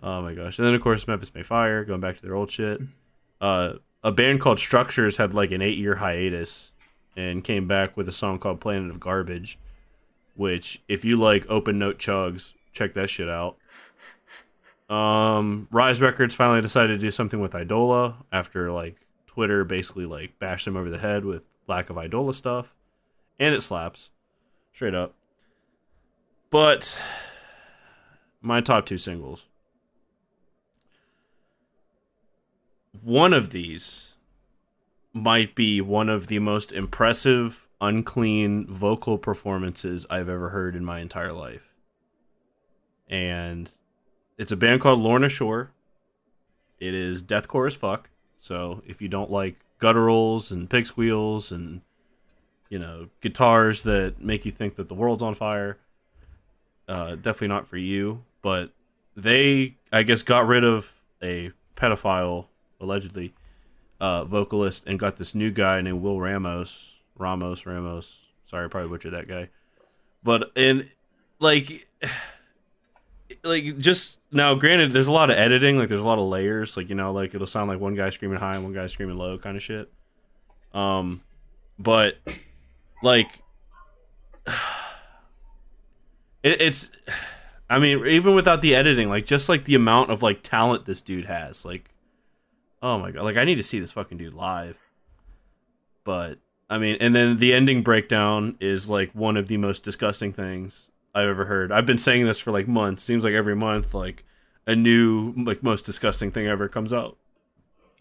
Oh my gosh. And then of course Memphis May Fire, going back to their old shit. Uh a band called Structures had like an eight year hiatus and came back with a song called Planet of Garbage. Which if you like open note chugs, check that shit out. Um Rise Records finally decided to do something with Idola after like Twitter basically like bashed them over the head with lack of Idola stuff. And it slaps. Straight up. But my top two singles. One of these might be one of the most impressive, unclean vocal performances I've ever heard in my entire life. And it's a band called Lorna Shore. It is deathcore as fuck. So if you don't like gutturals and pig squeals and you know guitars that make you think that the world's on fire, uh, definitely not for you. But they, I guess, got rid of a pedophile allegedly uh, vocalist and got this new guy named Will Ramos. Ramos, Ramos. Sorry, I probably butchered that guy. But and like, *sighs* like just now, granted, there's a lot of editing. Like, there's a lot of layers. Like, you know, like it'll sound like one guy screaming high and one guy screaming low, kind of shit. Um, but like, *sighs* it, it's. I mean, even without the editing, like just like the amount of like talent this dude has, like, oh my god, like I need to see this fucking dude live. But I mean, and then the ending breakdown is like one of the most disgusting things I've ever heard. I've been saying this for like months. Seems like every month, like a new like most disgusting thing ever comes out.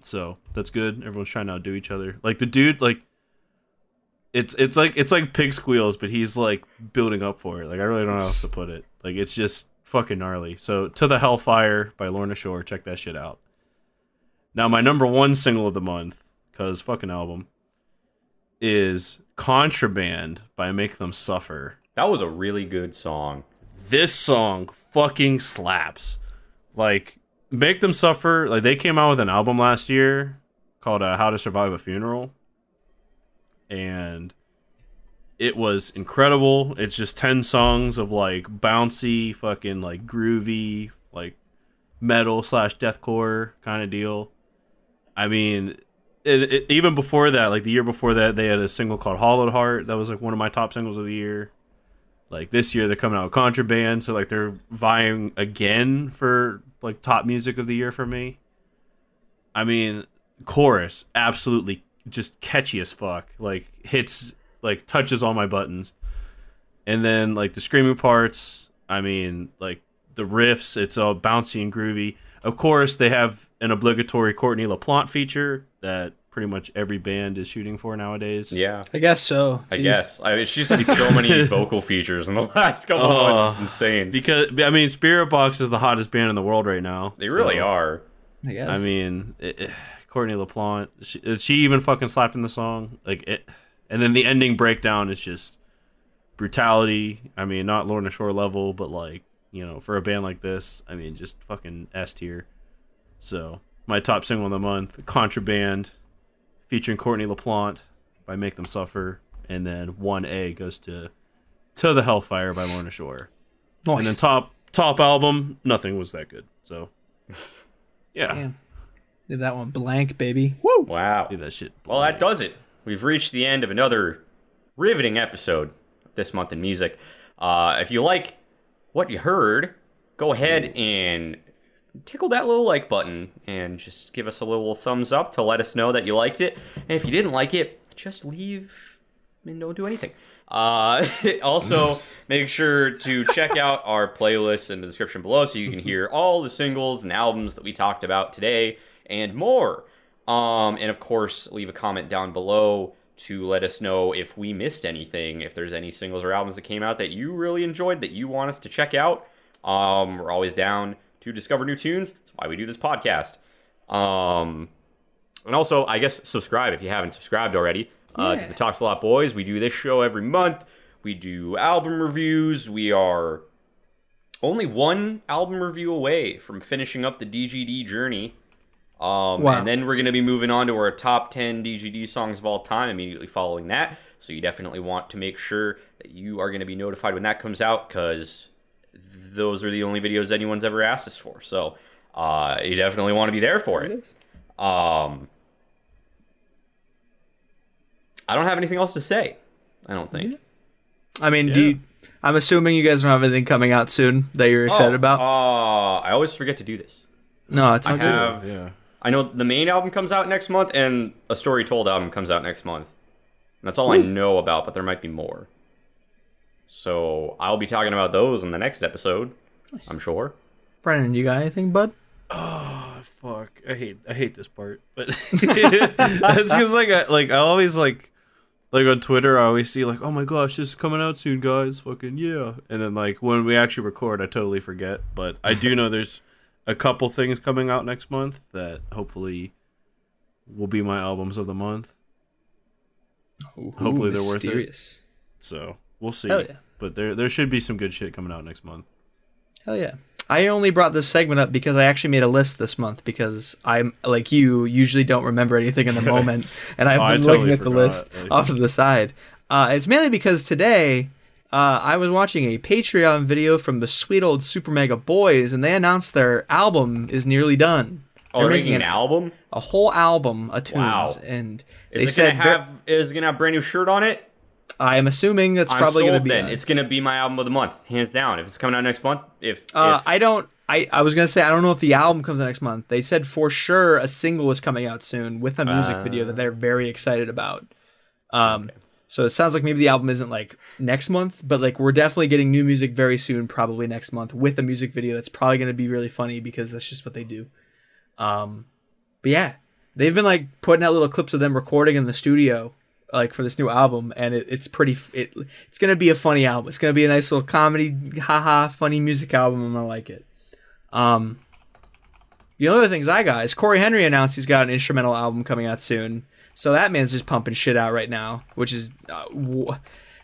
So that's good. Everyone's trying to outdo each other. Like the dude, like it's it's like it's like pig squeals, but he's like building up for it. Like I really don't know how else to put it. Like it's just fucking gnarly. So to the Hellfire by Lorna Shore, check that shit out. Now my number one single of the month, cause fucking album, is Contraband by Make Them Suffer. That was a really good song. This song fucking slaps. Like Make Them Suffer, like they came out with an album last year called uh, How to Survive a Funeral. And it was incredible. It's just 10 songs of like bouncy, fucking like groovy, like metal slash deathcore kind of deal. I mean, it, it, even before that, like the year before that, they had a single called Hollowed Heart. That was like one of my top singles of the year. Like this year, they're coming out with Contraband, so like they're vying again for like top music of the year for me. I mean, chorus absolutely just catchy as fuck. Like hits, like touches all my buttons, and then like the screaming parts. I mean, like the riffs, it's all bouncy and groovy. Of course, they have an obligatory Courtney LaPlante feature that pretty much every band is shooting for nowadays. Yeah. I guess so. I guess. I mean, she's had so many *laughs* vocal features in the *laughs* last couple of months. It's insane. Because I mean, Spiritbox is the hottest band in the world right now. They really are. I guess. I mean, it, it- Courtney LaPlante, she, uh, she even fucking slapped in the song. Like it, and then the ending breakdown is just brutality. I mean, not Lorna Shore level, but like you know, for a band like this, I mean, just fucking S tier. So my top single of the month, Contraband, featuring Courtney LaPlante by Make Them Suffer, and then one A goes to To the Hellfire by Lorna Shore. nice. And then top top album, nothing was that good. So yeah, Damn. Did that one blank, baby. Woo! Wow. do that shit. Well, that does it. We've reached the end of another riveting episode this month in music. Uh, if you like what you heard, go ahead and tickle that little like button and just give us a little thumbs up to let us know that you liked it. And if you didn't like it, just leave and don't do anything. Uh, *laughs* also, *laughs* make sure to check out our playlist in the description below so you can hear *laughs* all the singles and albums that we talked about today and more. Um, and of course, leave a comment down below to let us know if we missed anything, if there's any singles or albums that came out that you really enjoyed that you want us to check out. Um, we're always down to discover new tunes. That's why we do this podcast. Um, and also, I guess subscribe if you haven't subscribed already uh, to the Talks a Lot Boys. We do this show every month. We do album reviews. We are only one album review away from finishing up the DGD journey. Um, Wow. And then we're going to be moving on to our top 10 DGD songs of all time immediately following that. So you definitely want to make sure that you are going to be notified when that comes out because those are the only videos anyone's ever asked us for. So uh, you definitely want to be there for it. Um, I don't have anything else to say. I don't think. I mean, do you, I'm assuming you guys don't have anything coming out soon that you're excited Oh, about. Uh, I always forget to do this. no, it's I not good. have. Yeah. I know the Maine album comes out next month, and a Story Told album comes out next month. And that's all I know about, but there might be more. So I'll be talking about those in the next episode. I'm sure. Brennan, you got anything, bud? Oh fuck! I hate I hate this part, but *laughs* it's just like I, like I always like like on Twitter I always see like oh my gosh this is coming out soon guys fucking yeah and then like when we actually record I totally forget but I do know there's a couple things coming out next month that hopefully will be my albums of the month Hopefully they're worth it. mysterious. so we'll see Hell yeah. but there there should be some good shit coming out next month Hell yeah. I only brought this segment up because I actually made a list this month because I'm like you usually don't remember anything in the *laughs* moment and I've Oh, been totally looking at the list like- off to the side. Uh, it's mainly because today uh, I was watching a Patreon video from the sweet old Super Mega Boys and they announced their album is nearly done. Oh, they're They're making an album. a whole album of tunes Wow. and Is they it said gonna have? Is it gonna have a brand new shirt on it? I'm assuming that's I'm probably going to be then on. it's gonna be my album of the month, hands down. If it's coming out next month, if, Uh, if I don't. I, I was gonna say I don't know if the album comes out next month. They said for sure a single is coming out soon with a music Uh. video that they're very excited about. Um, so it sounds like maybe the album isn't like next month, but like we're definitely getting new music very soon, probably next month with a music video that's probably gonna be really funny because that's just what they do. Um, but yeah, they've been like putting out little clips of them recording in the studio like for this new album and it, it's pretty it, it's gonna be a funny album it's gonna be a nice little comedy haha funny music album i'm gonna like it um the other things i got is cory henry announced he's got an instrumental album coming out soon So that man's just pumping shit out right now, which is. Uh, w-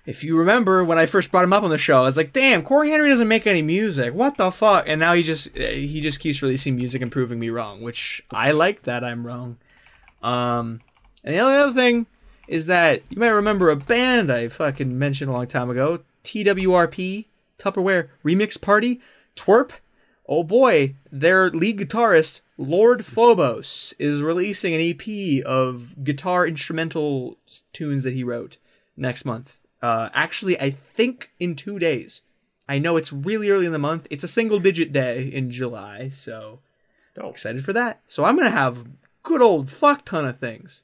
if you remember when I first brought him up on the show, I was like, "Damn, Cory Henry doesn't make any music. What the fuck?" And now he just uh, he just keeps releasing music and proving me wrong, which I like that I'm wrong. Um, and the only other thing is that you might remember a band I fucking mentioned a long time ago, TWRP, Tupperware Remix Party, Twerp. Oh boy, their lead guitarist, Lord Phobos, is releasing an EP of guitar instrumental tunes that he wrote next month. Uh, actually, I think in two days. I know it's really early in the month. It's a single digit day in July, so Dope. excited for that. So I'm gonna have good old fuck ton of things.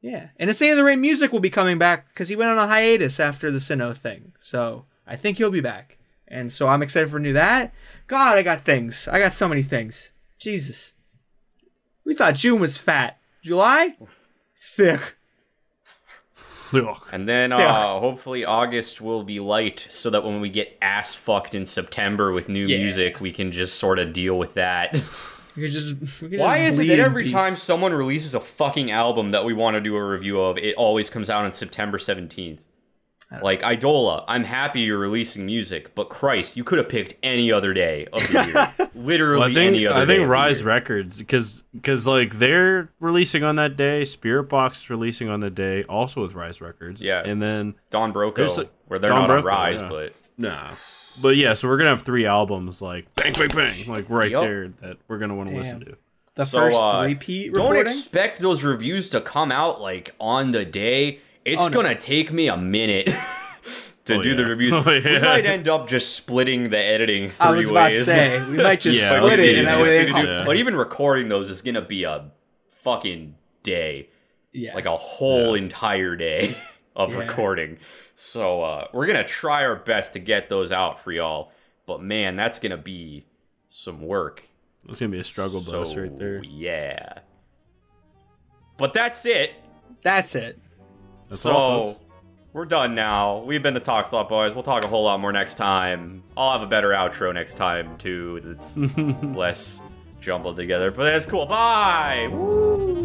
Yeah, and Insane in the Rain music will be coming back because he went on a hiatus after the Sinnoh thing. So I think he'll be back, and so I'm excited for new that. God, I got things. I got so many things. Jesus, we thought June was fat. July, thick. And then uh, hopefully August will be light so that when we get ass fucked in September with new Yeah. music, we can just sort of deal with that. *laughs* We could just. We could Why just is it that every peace. time someone releases a fucking album that we want to do a review of, it always comes out on September 17th? Like Idola, I'm happy you're releasing music, but Christ, you could have picked any other day of the year. *laughs* Literally Well, I think any other I day. think of the Rise year. Records because because like they're releasing on that day, Spiritbox is releasing on the day, also with Rise Records. Yeah. and then Don Broco, There's a- where they're Don not on Rise, yeah. but nah, but yeah, so we're gonna have three albums like bang bang bang like right Yup. there that we're gonna want to listen to. The So, first uh, repeat don't recording. expect those reviews to come out like on the day. It's Oh, gonna take me a minute *laughs* to Oh, do the yeah. reviews. *laughs* Oh, We might end up just splitting the editing three I was about to say we might just *laughs* Yeah, split let's it, do and that way they Dude, Yeah. But even recording those is gonna be a fucking day, Yeah. like a whole entire day of Yeah. recording. So uh, we're gonna try our best to get those out for y'all. But man, that's gonna be some work. It's gonna be a struggle bus right there. Yeah. But that's it. That's it. That's so all, we're done now. We've been the Talk Slot Boys. We'll talk a whole lot more next time. I'll have a better outro next time too. That's *laughs* less jumbled together. But that's cool. Bye. Woo.